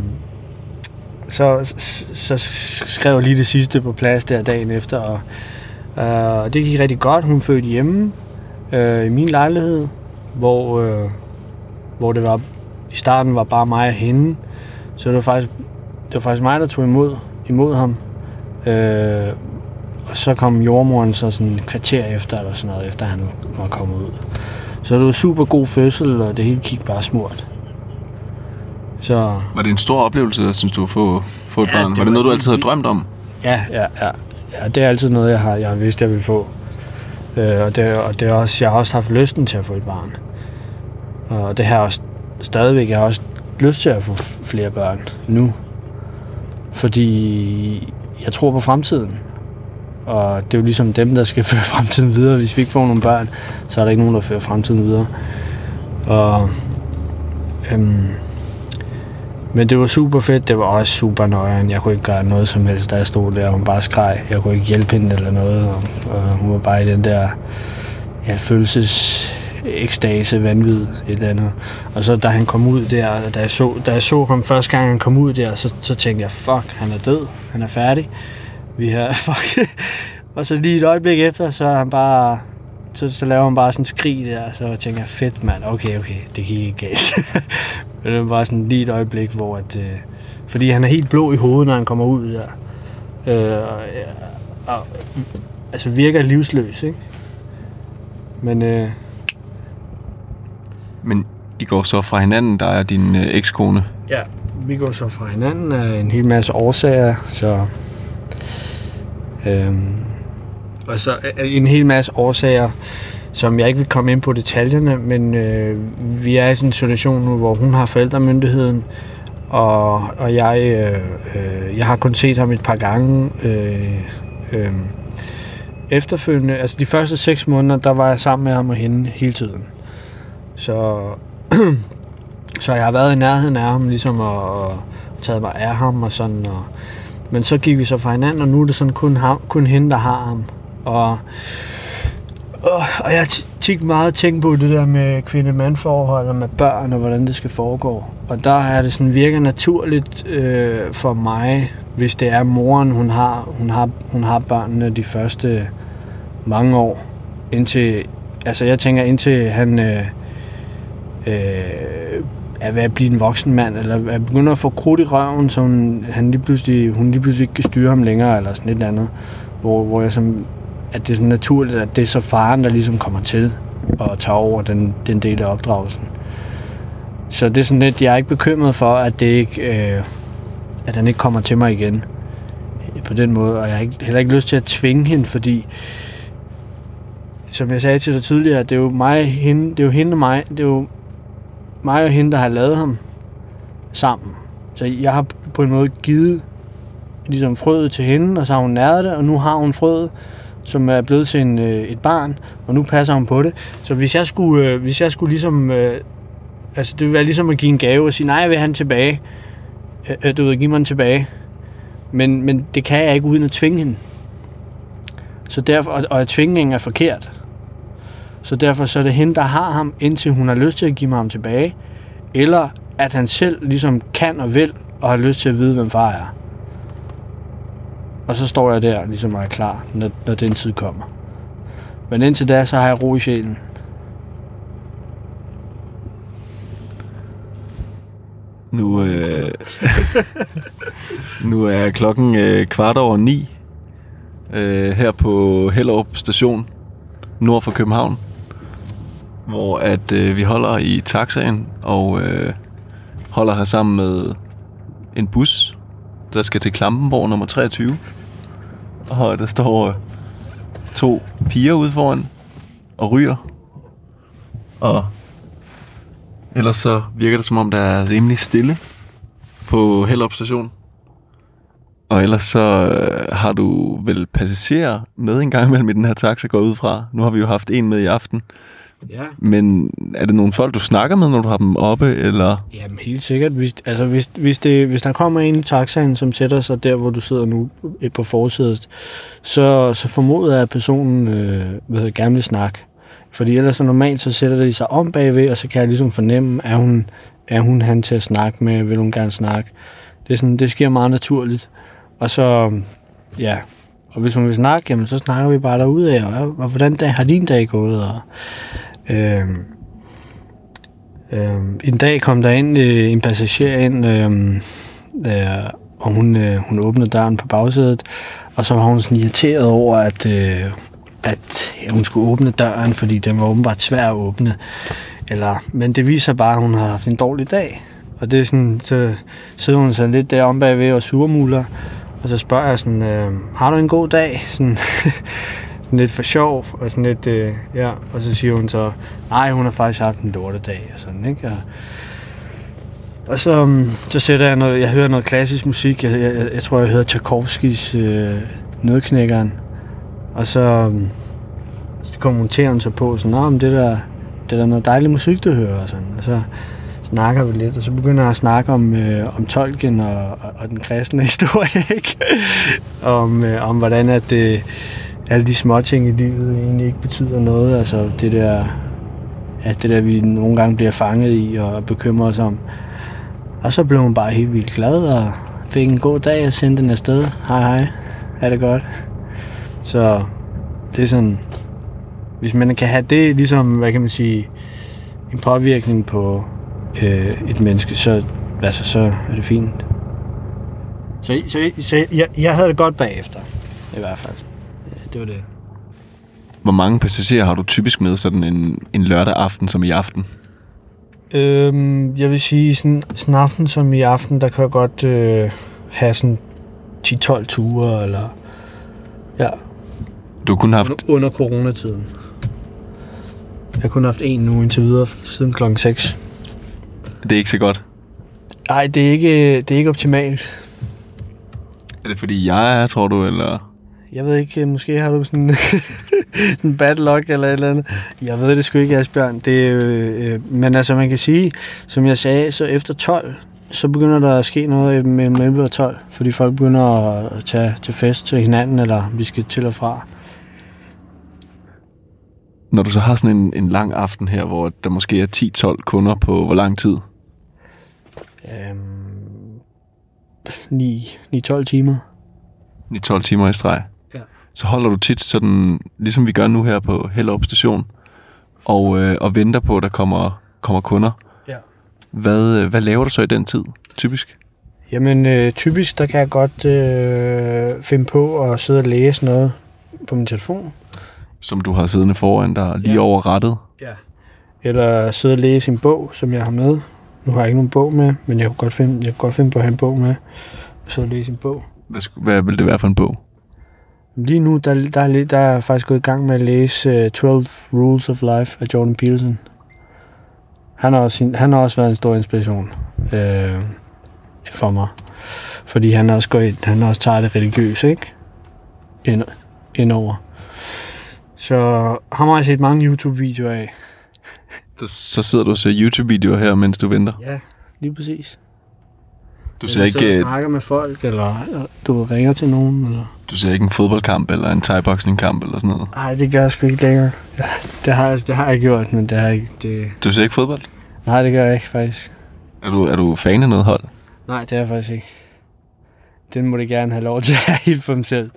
så, så skrev jeg lige det sidste på plads der dagen efter, og øh, det gik rigtig godt. Hun fødte hjemme øh, i min lejlighed, hvor, øh, hvor det var i starten var bare mig og hende. Så det var faktisk, det var faktisk mig, der tog imod, imod ham. Øh, og så kom jordmoren så sådan et kvarter efter, eller sådan noget, efter han var kommet ud. Så det var super god fødsel, og det hele gik bare smurt. Så Var det en stor oplevelse, synes du, at få, få et Ja, barn? det Var det noget, du altid havde drømt om? ja, ja, ja. ja det er altid noget, jeg har, jeg har vidst, jeg vil få. Øh, og det, og det er også, jeg har også haft lysten til at få et barn. Og det har jeg også stadigvæk. Jeg har også lyst til at få flere børn nu. Fordi jeg tror på fremtiden. Og det er jo ligesom dem, der skal føre fremtiden videre. Hvis vi ikke får nogle børn, så er der ikke nogen, der fører fremtiden videre. Og, øhm, men det var super fedt. Det var også super nøjeren. Jeg kunne ikke gøre noget som helst, da jeg stod der. Hun bare skreg. Jeg kunne ikke hjælpe hende eller noget. Og, og hun var bare i den der ja, følelses ekstase, vanvid, et eller andet. Og så da han kom ud der, da jeg så, da jeg så ham første gang, han kom ud der, så, så tænkte jeg, fuck, han er død. Han er færdig. Vi har, fuck. og så lige et øjeblik efter, så er han bare, så, så laver han bare sådan en skrig der, så tænker jeg, fedt mand, okay, okay, det gik ikke galt. Men det var bare sådan lige et øjeblik, hvor at, øh, fordi han er helt blå i hovedet, når han kommer ud der. Øh, og, og, altså virker livsløs, ikke? Men øh, Men I går så fra hinanden, der er din øh, ekskone. ja, vi går så fra hinanden af en hel masse årsager, så... Øhm, og så øh, en hel masse årsager, som jeg ikke vil komme ind på detaljerne, men øh, vi er i sådan en situation nu, hvor hun har forældremyndigheden, og, og jeg, øh, øh, jeg har kun set ham et par gange. Øh, øh, efterfølgende, altså de første seks måneder, der var jeg sammen med ham og hende hele tiden. Så, så jeg har været i nærheden af ham, ligesom og, og taget mig af ham og sådan. Og, men så gik vi så fra hinanden, og nu er det sådan kun, ham, kun hende, der har ham. Og, Oh, og jeg har tit meget tænkt på det der med kvinde-mand-forhold og med børn og hvordan det skal foregå. Og der er det sådan virker naturligt øh, for mig, hvis det er moren, hun har, hun har, hun har børnene de første mange år. Indtil, altså jeg tænker indtil han øh, øh, er ved at blive en voksen mand, eller er begynder at få krudt i røven, så hun, han lige pludselig, hun lige pludselig ikke kan styre ham længere, eller sådan et eller andet. Hvor, hvor jeg som, at det er sådan naturligt, at det er så faren, der ligesom kommer til og tager over den, den del af opdragelsen. Så det er sådan lidt, jeg er ikke bekymret for, at det ikke, øh, at han ikke kommer til mig igen på den måde, og jeg har ikke, heller ikke lyst til at tvinge hende, fordi som jeg sagde til dig tidligere, det er jo mig, hende, det er jo hende og mig, det er jo mig og hende, der har lavet ham sammen. Så jeg har på en måde givet ligesom frøet til hende, og så har hun næret det, og nu har hun frøet, som er blevet til en, øh, et barn, og nu passer hun på det. Så hvis jeg skulle, øh, hvis jeg skulle ligesom, øh, altså det ville være ligesom at give en gave og sige, nej, jeg vil have den tilbage. Øh, øh du ved, give mig den tilbage. Men, men det kan jeg ikke uden at tvinge hende. Så derfor, og, og at tvingningen er forkert. Så derfor så er det hende, der har ham, indtil hun har lyst til at give mig ham tilbage. Eller at han selv ligesom kan og vil, og har lyst til at vide, hvem far er. Og så står jeg der, ligesom og er klar, når, når den tid kommer. Men indtil da, så har jeg ro i sjælen. Nu, øh, nu er klokken øh, kvart over ni øh, her på Hellerup station nord for København, hvor at øh, vi holder i taxaen og øh, holder her sammen med en bus, der skal til Klampenborg nummer 23. Og der står øh, to piger ude foran og ryger. Og ellers så virker det som om, der er rimelig stille på Hellerup station. Og ellers så øh, har du vel passagerer med en gang imellem i den her taxa går ud fra. Nu har vi jo haft en med i aften. Ja. Men er det nogle folk, du snakker med, når du har dem oppe, eller? Jamen helt sikkert. Hvis, altså, hvis, hvis, det, hvis der kommer en i taxaen, som sætter sig der, hvor du sidder nu på forsædet, så, så formoder jeg, at personen øh, hvad hedder, gerne vil snakke. Fordi ellers så normalt, så sætter de sig om bagved, og så kan jeg ligesom fornemme, er hun, er hun han til at snakke med, vil hun gerne snakke. Det, er sådan, det sker meget naturligt. Og så, ja, og hvis hun vil snakke, jamen, så snakker vi bare derude af, og, og hvordan dag, har din dag gået? Og, øh, Øh, en dag kom der ind øh, en passager ind, øh, øh, og hun, øh, hun åbnede døren på bagsædet, og så var hun sådan irriteret over, at, øh, at øh, hun skulle åbne døren, fordi den var åbenbart svær at åbne. Eller, men det viser bare, at hun har haft en dårlig dag. Og det er sådan, så sidder hun så lidt der om bagved og surmuler, og så spørger jeg sådan, øh, har du en god dag? Sådan, sådan lidt for sjov, og sådan lidt, øh, ja, og så siger hun så, nej, hun har faktisk haft en lortedag, og sådan, ikke? Og, og så, um, så sætter jeg noget, jeg hører noget klassisk musik, jeg, jeg, jeg tror, jeg hører Tchaikovskis øh, Nødknækkeren, og så, um, så kommenterer hun så på, sådan, nej, men det der, det er der noget dejlig musik, du hører, og sådan, og så snakker vi lidt, og så begynder jeg at snakke om, øh, om tolken og, og, og den kristne historie, ikke? om, øh, om hvordan at det, alle de små ting i livet egentlig ikke betyder noget. Altså det der, at det der, vi nogle gange bliver fanget i og bekymrer os om. Og så blev hun bare helt vildt glad og fik en god dag og sendte den afsted. Hej hej, er det godt? Så det er sådan, hvis man kan have det ligesom, hvad kan man sige, en påvirkning på øh, et menneske, så, altså, så er det fint. Så, så, så jeg, jeg havde det godt bagefter, i hvert fald. Det var det. Hvor mange passagerer har du typisk med sådan en, en lørdag aften som i aften? Øhm, jeg vil sige, sådan, sådan en aften som i aften, der kan jeg godt øh, have sådan 10-12 ture, eller ja, Du har kun haft, under, under coronatiden. Jeg har kun haft en nu indtil videre siden klokken 6. Det er ikke så godt. Nej, det er ikke, det er ikke optimalt. Er det fordi jeg er, tror du, eller... Jeg ved ikke, måske har du sådan sådan bad luck eller et eller andet. Jeg ved det sgu ikke, Asbjørn. Det, er, øh, øh, men altså, man kan sige, som jeg sagde, så efter 12, så begynder der at ske noget mellem 11 og 12, fordi folk begynder at tage til fest til hinanden, eller vi skal til og fra. Når du så har sådan en, en lang aften her, hvor der måske er 10-12 kunder på hvor lang tid? Øhm, 9-12 timer. I 12 timer i streg. Så holder du tit sådan, ligesom vi gør nu her på Hellerup station, og, øh, og venter på, at der kommer, kommer kunder. Ja. Hvad, øh, hvad laver du så i den tid, typisk? Jamen, øh, typisk, der kan jeg godt øh, finde på at sidde og læse noget på min telefon. Som du har siddende foran dig, lige Ja. over rettet. Ja. Eller sidde og læse en bog, som jeg har med. Nu har jeg ikke nogen bog med, men jeg kunne godt finde, jeg kunne godt finde på at have en bog med. Og så læse en bog. Hvad, hvad vil det være for en bog? Lige nu, der, der, er, der er jeg faktisk gået i gang med at læse uh, 12 Rules of Life af Jordan Peterson. Han har også, sin- han har også været en stor inspiration øh, for mig. Fordi han også, går ind, han også tager det religiøse, ikke? Ind, indover. Så ham har jeg set mange YouTube-videoer af. Så sidder du og ser YouTube-videoer her, mens du venter. Ja, lige præcis. Du ser, ikke, Eller øh, snakker med folk, eller øh, du ringer til nogen, eller... du ser ikke en fodboldkamp eller en thai kamp eller sådan noget. Nej, det gør jeg sgu ikke længere. Ja, det, har jeg, det har jeg gjort, men det har jeg ikke... Det... Du ser ikke fodbold? Nej, det gør jeg ikke, faktisk. Er du, er du fan af noget hold? Nej, det er jeg faktisk ikke. Den må det gerne have lov til at have for dem selv.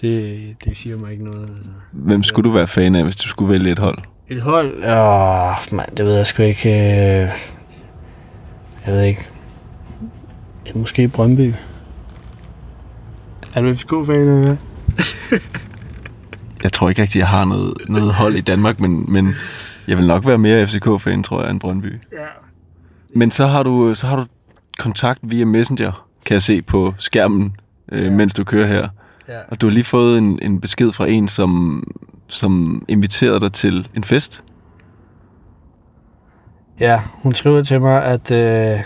Det, det siger mig ikke noget, altså. Hvem skulle du være fan af, hvis du skulle vælge et hold? Et hold? Åh, mand, det ved jeg sgu ikke. øh, Jeg ved ikke. Ja, Måske Brøndby. Er du FCK-fan eller hvad? Jeg tror ikke rigtig, jeg har noget, noget hold i Danmark, men, men jeg vil nok være mere FCK-fan, tror jeg, end Brøndby. Ja. Men så har du, så har du kontakt via Messenger, kan jeg se på skærmen, øh, Ja. mens du kører her. Ja. Og du har lige fået en, en besked fra en, som, som inviterede dig til en fest. Ja, hun skriver til mig, at øh,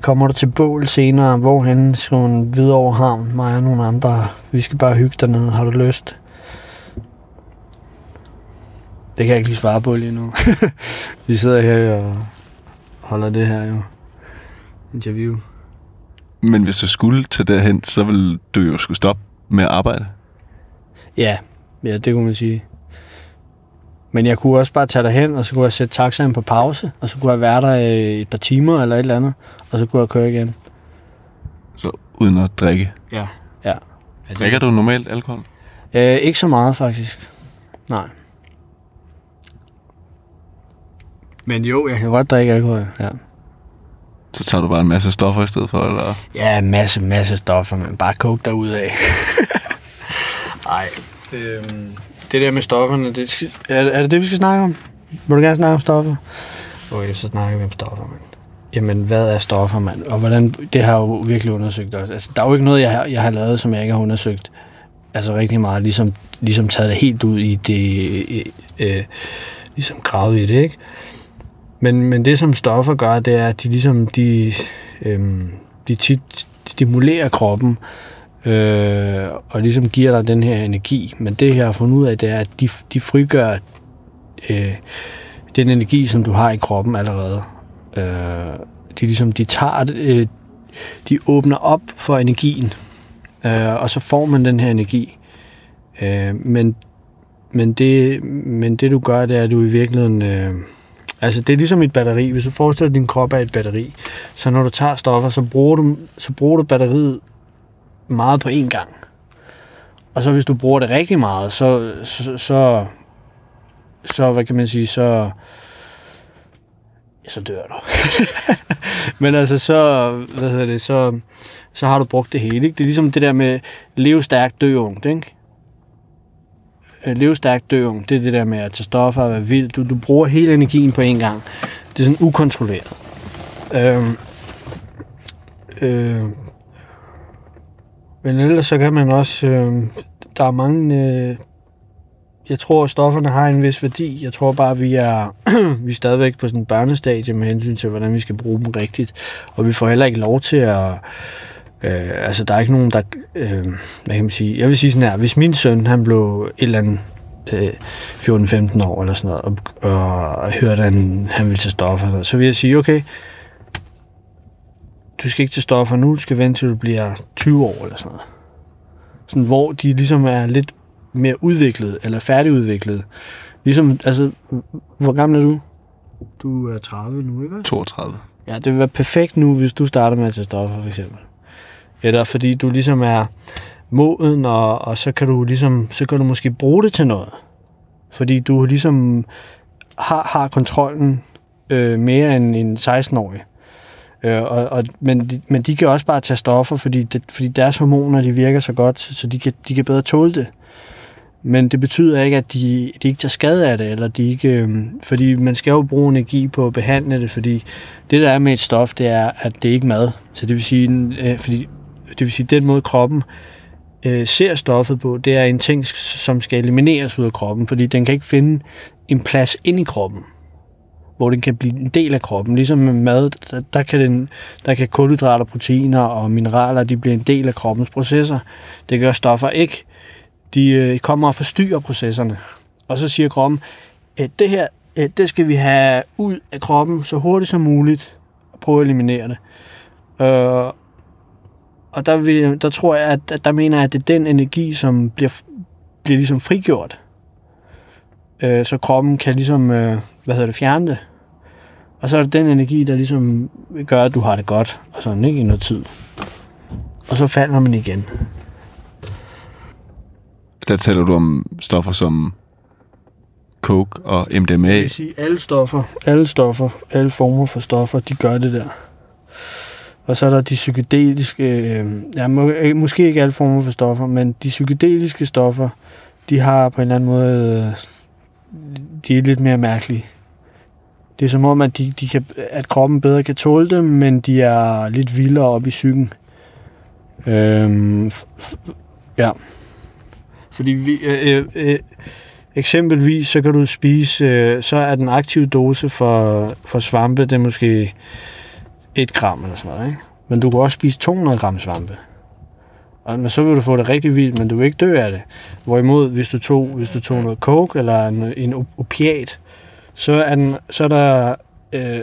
kommer du til bål senere, hvorhen skal hun videre over havn, mig og nogle andre. Vi skal bare hygge dernede, har du lyst? Det kan jeg ikke lige svare på lige nu. Vi sidder her og holder det her jo. Interview. Men hvis du skulle til derhen, så vil du jo skulle stoppe med at arbejde. Ja, ja, det kunne man sige. Men jeg kunne også bare tage derhen, og så kunne jeg sætte taxaen på pause, og så kunne jeg være der i et par timer eller et eller andet, og så kunne jeg køre igen. Så uden at drikke. Ja. Ja. Drikker du normalt alkohol? Øh, ikke så meget, faktisk. Nej. Men jo, jeg kan godt drikke alkohol, ja. Så tager du bare en masse stoffer i stedet for, eller? Ja, masse, masse stoffer, men bare coke derud af. Nej. Øhm, det der med stofferne, det skal, er, er det det, vi skal snakke om? Vil du gerne snakke om stoffer? Okay, så snakker vi om stoffer, mand. Jamen, hvad er stoffer, mand? Og hvordan, det har jeg jo virkelig undersøgt også. Altså, der er jo ikke noget, jeg har, jeg har lavet, som jeg ikke har undersøgt. Altså rigtig meget, ligesom, ligesom taget det helt ud i det, øh, øh, ligesom gravet i det, ikke? Men, men det, som stoffer gør, det er, at de ligesom, de, øhm, de tit stimulerer kroppen, øh, og ligesom giver dig den her energi. Men det, jeg har fundet ud af, det er, at de, de frigør øh, den energi, som du har i kroppen allerede. Øh, de ligesom, de tager, øh, de åbner op for energien, øh, og så får man den her energi. Øh, men, men, det, men det, du gør, det er, at du i virkeligheden... Øh, Altså, det er ligesom et batteri. Hvis du forestiller, at din krop er et batteri, så når du tager stoffer, så bruger du, så bruger du batteriet meget på én gang. Og så hvis du bruger det rigtig meget, så, så, så, så hvad kan man sige, så, så dør du. Men altså, så, hvad hedder det, så, så har du brugt det hele. Ikke? Det er ligesom det der med leve stærkt, dø ungt, ikke? Øh, leve stærkt, dø ung. Det er det der med at tage stoffer og være vild. Du, du bruger hele energien på en gang. Det er sådan ukontrolleret. Øhm, øh, men ellers så kan man også... Øh, der er mange... Øh, jeg tror, at stofferne har en vis værdi. Jeg tror bare, at vi er, vi er stadigvæk på sådan en børnestadie med hensyn til, hvordan vi skal bruge dem rigtigt. Og vi får heller ikke lov til at... Øh, altså, der er ikke nogen, der... Øh, hvad kan man sige? Jeg vil sige sådan her. Hvis min søn, han blev et eller andet øh, 14-15 år eller sådan noget, og, og hørte, at han, han ville tage stoffer, så vil jeg sige, okay, du skal ikke tage stoffer nu, du skal vente til du bliver 20 år eller sådan noget. Sådan, hvor de ligesom er lidt mere udviklet, eller færdigudviklet. Ligesom, altså, hvor gammel er du? Du er 30 nu, ikke? 32. Ja, det vil være perfekt nu, hvis du starter med at tage stoffer, for eksempel. Eller fordi du ligesom er moden, og, og så kan du ligesom, så kan du måske bruge det til noget. Fordi du ligesom har, har kontrollen øh, mere end en 16-årig. Øh, og, og, men, de, men de kan også bare tage stoffer, fordi, det, fordi deres hormoner de virker så godt, så de kan, de kan bedre tåle det. Men det betyder ikke, at de, de ikke tager skade af det, eller de ikke, øh, fordi man skal jo bruge energi på at behandle det, fordi det der er med et stof, det er, at det ikke er mad. Så det vil sige, øh, fordi, det vil sige, den måde kroppen øh, ser stoffet på, det er en ting, som skal elimineres ud af kroppen, fordi den kan ikke finde en plads ind i kroppen hvor den kan blive en del af kroppen. Ligesom med mad, der, der, kan, den, der kan kulhydrater, proteiner og mineraler, de bliver en del af kroppens processer. Det gør stoffer ikke. De øh, kommer og forstyrrer processerne. Og så siger kroppen, at det her, øh, det skal vi have ud af kroppen så hurtigt som muligt, og prøve at eliminere det. Øh, og der, vil, der tror jeg, at, at der mener jeg, at det er den energi, som bliver, bliver ligesom frigjort. Øh, så kroppen kan ligesom, øh, hvad hedder det, fjerne det. Og så er det den energi, der ligesom gør, at du har det godt, og sådan, ikke, i noget tid. Og så falder man igen. Der taler du om stoffer som coke og MDMA. Det vil sige, alle stoffer, alle stoffer, alle former for stoffer, de gør det der. Og så er der de psykedeliske, øh, ja, må, øh, måske ikke alle former for stoffer, men de psykedeliske stoffer, de har på en eller anden måde, øh, de er lidt mere mærkelige. Det er som om, at, de, de kan, at kroppen bedre kan tåle dem, men de er lidt vildere op i psyken. Øhm, ja. Fordi vi, øh, øh, øh, eksempelvis, så kan du spise, øh, så er den aktive dose for, for svampe, det er måske 1 gram eller sådan noget, ikke? Men du kan også spise 200 gram svampe. Og, men så vil du få det rigtig vildt, men du vil ikke dø af det. Hvorimod, hvis du tog, hvis du tog noget coke eller en, en opiat, så er, den, så er der øh,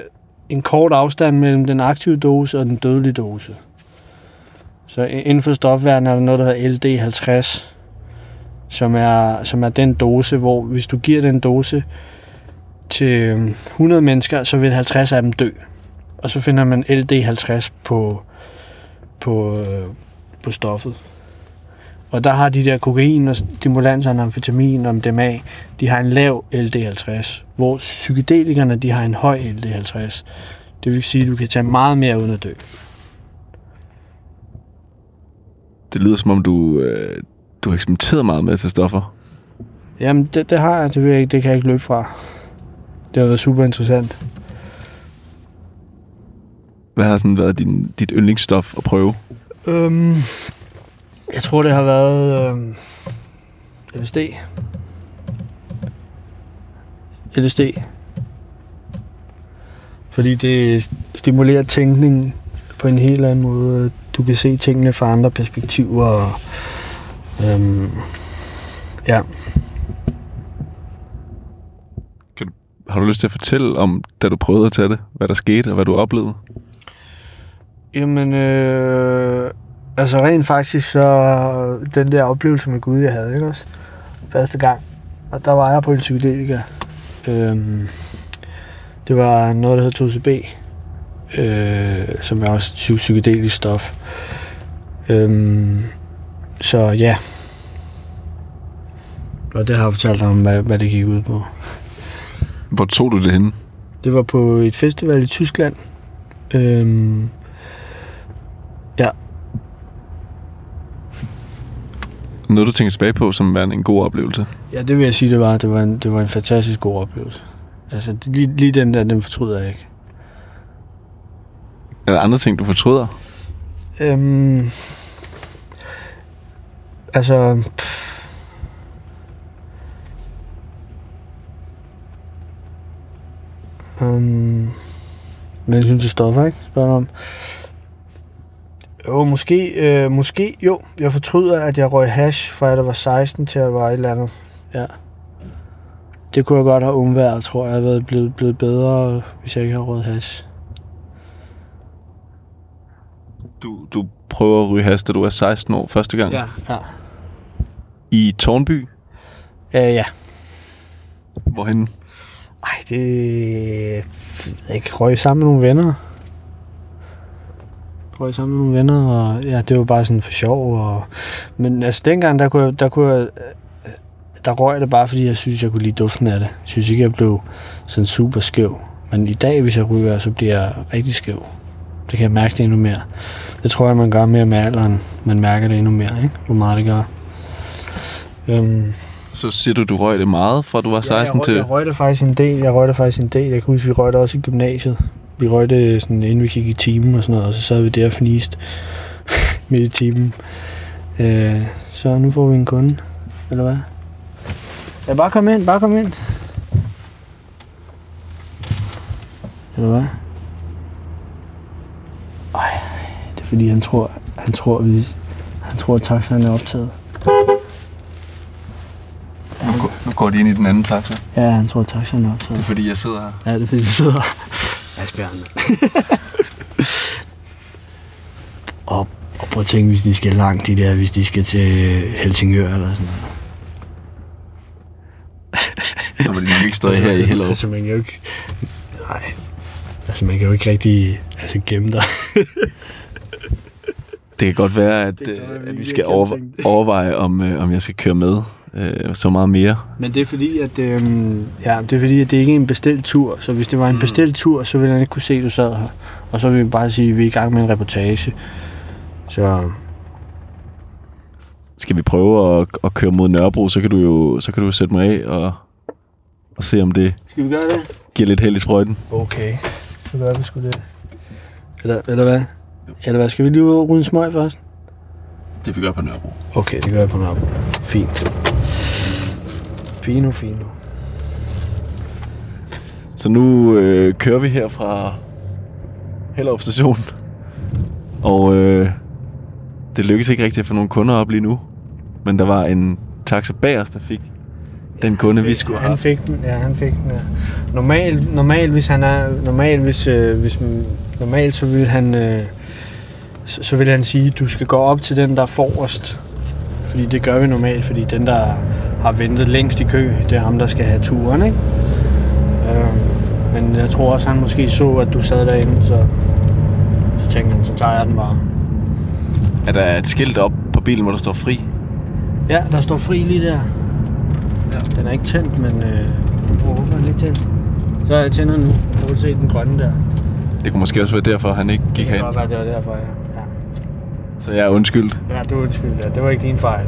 en kort afstand mellem den aktive dose og den dødelige dose. Så inden for stofværden er der noget, der hedder LD50, som er, som er den dose, hvor hvis du giver den dose til øh, 100 mennesker, så vil 50 af dem dø. Og så finder man LD50 på, på, øh, på stoffet. Og der har de der kokain og stimulanserne, amfetamin og MDMA, de har en lav LD50, hvor psykedelikerne, de har en høj LD50. Det vil sige, at du kan tage meget mere uden at dø. Det lyder som om, du, øh, du har eksperimenteret meget med til stoffer. Jamen, det, det har jeg, det, vil jeg ikke, det kan jeg ikke løbe fra. Det har været super interessant. Hvad har sådan været din, dit yndlingsstof at prøve? Øhm, jeg tror, det har været øhm, LSD. LSD. Fordi det stimulerer tænkningen på en helt anden måde. Du kan se tingene fra andre perspektiver. Og, øhm, ja. Kan du, har du lyst til at fortælle om, da du prøvede at tage det? Hvad der skete, og hvad du oplevede? Jamen, øh, altså rent faktisk så den der oplevelse med Gud, jeg havde, ikke også? Første gang. Og der var jeg på en psykedelika. Øhm, det var noget, der hed 2CB, øh, som er også psy- psykedelisk stof. Øhm, så ja. Og det har jeg fortalt om, hvad, hvad det gik ud på. Hvor tog du det henne? Det var på et festival i Tyskland. Øhm, Ja. Noget, du tænker tilbage på som var en god oplevelse? Ja, det vil jeg sige, det var. Det var en, det var en fantastisk god oplevelse. Altså, lige, lige den der, den fortryder jeg ikke. Er der andre ting, du fortryder? Øhm, altså... Pff. Øhm, men jeg synes, det stoffer, ikke? Spørger om. Jo, måske, øh, måske, jo. Jeg fortryder, at jeg røg hash, fra jeg var 16 til jeg var et eller andet. Ja. Det kunne jeg godt have undværet, tror jeg. Jeg havde blevet, blevet bedre, hvis jeg ikke havde røget hash. Du, du prøver at ryge has, da du er 16 år første gang. Ja, ja. I Tornby? Ja, ja. Hvorhen? Ej, det... Jeg ikke røg sammen med nogle venner. Røg sammen med nogle venner, og ja, det var bare sådan for sjov. Og... Men altså, dengang, der kunne jeg, der kunne jeg, øh, der røg jeg det bare, fordi jeg synes, jeg kunne lide duften af det. Jeg synes ikke, jeg blev sådan super skæv. Men i dag, hvis jeg ryger, så bliver jeg rigtig skæv. Det kan jeg mærke det endnu mere. Det tror jeg, man gør mere med alderen. Man mærker det endnu mere, ikke? Hvor meget det gør. Øhm, Så siger du, du røg det meget, fra du var 16 ja, jeg røg, til... Jeg røg det faktisk en del. Jeg røg det faktisk en del. Jeg kan huske, vi røg det også i gymnasiet. Vi røg det sådan, inden vi gik i timen og sådan noget, og så sad vi der og fniste midt i timen. Øh, så nu får vi en kunde, eller hvad? Ja, bare kom ind, bare kom ind. Eller hvad? Ej, det er fordi, han tror, han tror, vi, han tror, at taxaen er optaget. Nu, går- de ind i den anden taxa. Ja, han tror, at taxaen er Det er optaget. fordi, jeg sidder her. Ja, det er fordi, vi sidder her. Asbjørn. og, og prøv at tænke, hvis de skal langt, de der, hvis de skal til Helsingør eller sådan noget. Så var de nok ikke stået her i Hellerup. Altså, man kan jo ikke... Nej. Altså, man kan jo ikke rigtig altså, gemme dig. Det kan godt være, at, Det kan øh, godt være, at vi skal kan over, tænke det. overveje, om, øh, om jeg skal køre med øh, så meget mere. Men det er fordi, at, øhm, ja, det er fordi, at det ikke er en bestilt tur. Så hvis det var en bestilt tur, så ville han ikke kunne se, at du sad her. Og så vil vi bare sige, at vi er i gang med en reportage. Så Skal vi prøve at, at køre mod Nørrebro, så kan du jo så kan du sætte mig af og, og se, om det skal vi gøre det? giver lidt held i sprøjten. Okay. Så gør vi sgu det. Eller, eller hvad? Eller hvad? Skal vi lige ryge en smøg først? Det vi gør på Nørrebro. Okay, det gør jeg på Nørrebro. Fint. Fino, fino. Så nu øh, kører vi her fra Hellerup station. Og øh, det lykkedes ikke rigtig at få nogle kunder op lige nu. Men der var en taxa bag os, der fik den kunde, vi skulle Han have. fik den, ja, han fik den, ja. Normalt, normalt hvis han er, normalt hvis, øh, hvis normalt så vil han, øh, så, så vil han sige, du skal gå op til den, der er forrest. Fordi det gør vi normalt, fordi den, der har ventet længst i kø, det er ham, der skal have turen, ikke? Øh, men jeg tror også, han måske så, at du sad derinde, så, så tænkte han, så tager jeg den bare. Er der et skilt op på bilen, hvor der står fri? Ja, der står fri lige der. Ja. Den er ikke tændt, men... Øh, hvorfor er den ikke tændt? Så er jeg tænder nu. Kan du se den grønne der. Det kunne måske også være derfor, han ikke gik det kan godt være, det var derfor, ja. Så jeg er undskyldt. ja det var undskyld. Ja. Det var ikke din fejl.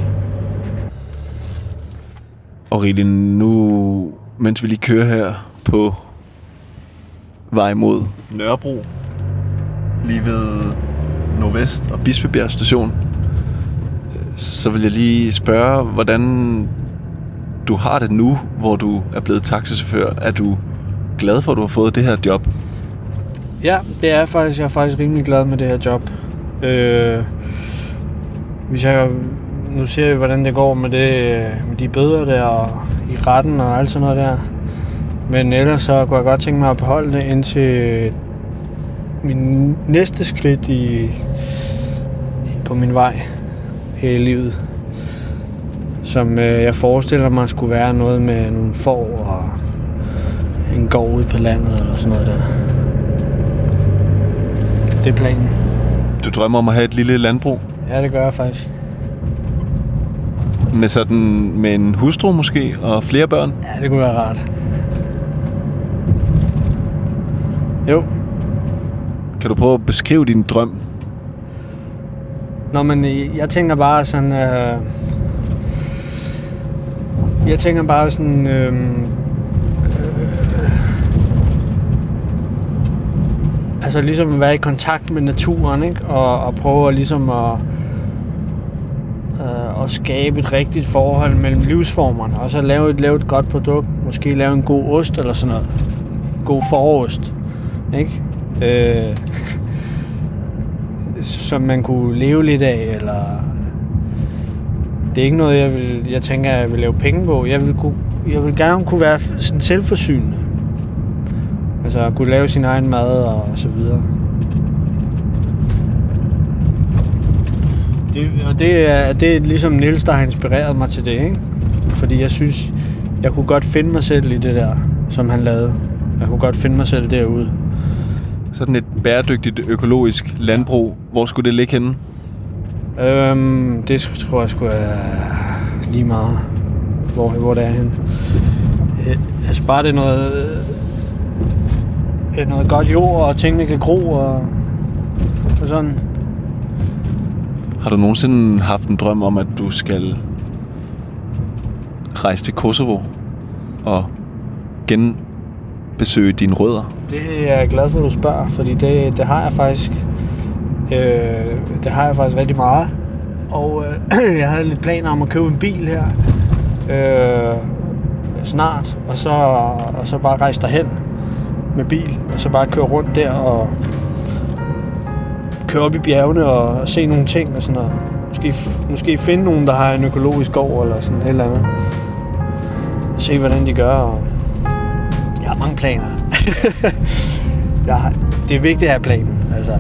Og Rilin, nu, mens vi lige kører her på vej mod Nørrebro, lige ved Nordvest og Bispebjerg station, så vil jeg lige spørge, hvordan du har det nu, hvor du er blevet taxichauffør. Er du glad for, at du har fået det her job? Ja, det er faktisk, jeg er faktisk rimelig glad med det her job. Øh, hvis jeg, nu ser vi, hvordan det går med, det, med de bøder der og i retten og alt sådan noget der. Men ellers så kunne jeg godt tænke mig at beholde det indtil min næste skridt i, på min vej her i livet. Som øh, jeg forestiller mig skulle være noget med nogle får og en gård ude på landet eller sådan noget der. Det er planen. Du drømmer om at have et lille landbrug Ja, det gør jeg faktisk. med sådan med en hustru måske og flere børn. Ja, det kunne være rart. Jo. Kan du prøve at beskrive din drøm? Nå, men jeg tænker bare sådan... Øh, jeg tænker bare sådan... Øh, øh, altså ligesom være i kontakt med naturen, ikke? Og, og prøve at ligesom at, øh, at skabe et rigtigt forhold mellem livsformerne. Og så lave et, lave et godt produkt. Måske lave en god ost eller sådan noget. god forost, ikke? Øh, som man kunne leve lidt af, eller... Det er ikke noget, jeg, vil, jeg tænker, jeg vil lave penge på. Jeg vil, kunne, jeg vil gerne kunne være sådan selvforsynende. Altså at kunne lave sin egen mad og så videre. Det, og det er, det er ligesom Nils, der har inspireret mig til det, ikke? Fordi jeg synes, jeg kunne godt finde mig selv i det der, som han lavede. Jeg kunne godt finde mig selv derude. Sådan et bæredygtigt økologisk landbrug. Hvor skulle det ligge henne? Øhm, det tror jeg sgu er lige meget, hvor, hvor det er henne. Øh, altså bare det er noget, noget godt jord, og tingene kan gro, og, og sådan. Har du nogensinde haft en drøm om, at du skal rejse til Kosovo og genbesøge dine rødder? Det er jeg glad for, at du spørger, fordi det, det har jeg faktisk. Øh, det har jeg faktisk rigtig meget. Og øh, jeg havde lidt planer om at købe en bil her øh, snart, og så, og så bare rejse derhen med bil, og så bare køre rundt der og køre op i bjergene og se nogle ting og sådan noget. Måske, måske finde nogen, der har en økologisk gård eller sådan et eller andet. Se, hvordan de gør. Og jeg har mange planer. jeg har, det er vigtigt at have planen. Altså,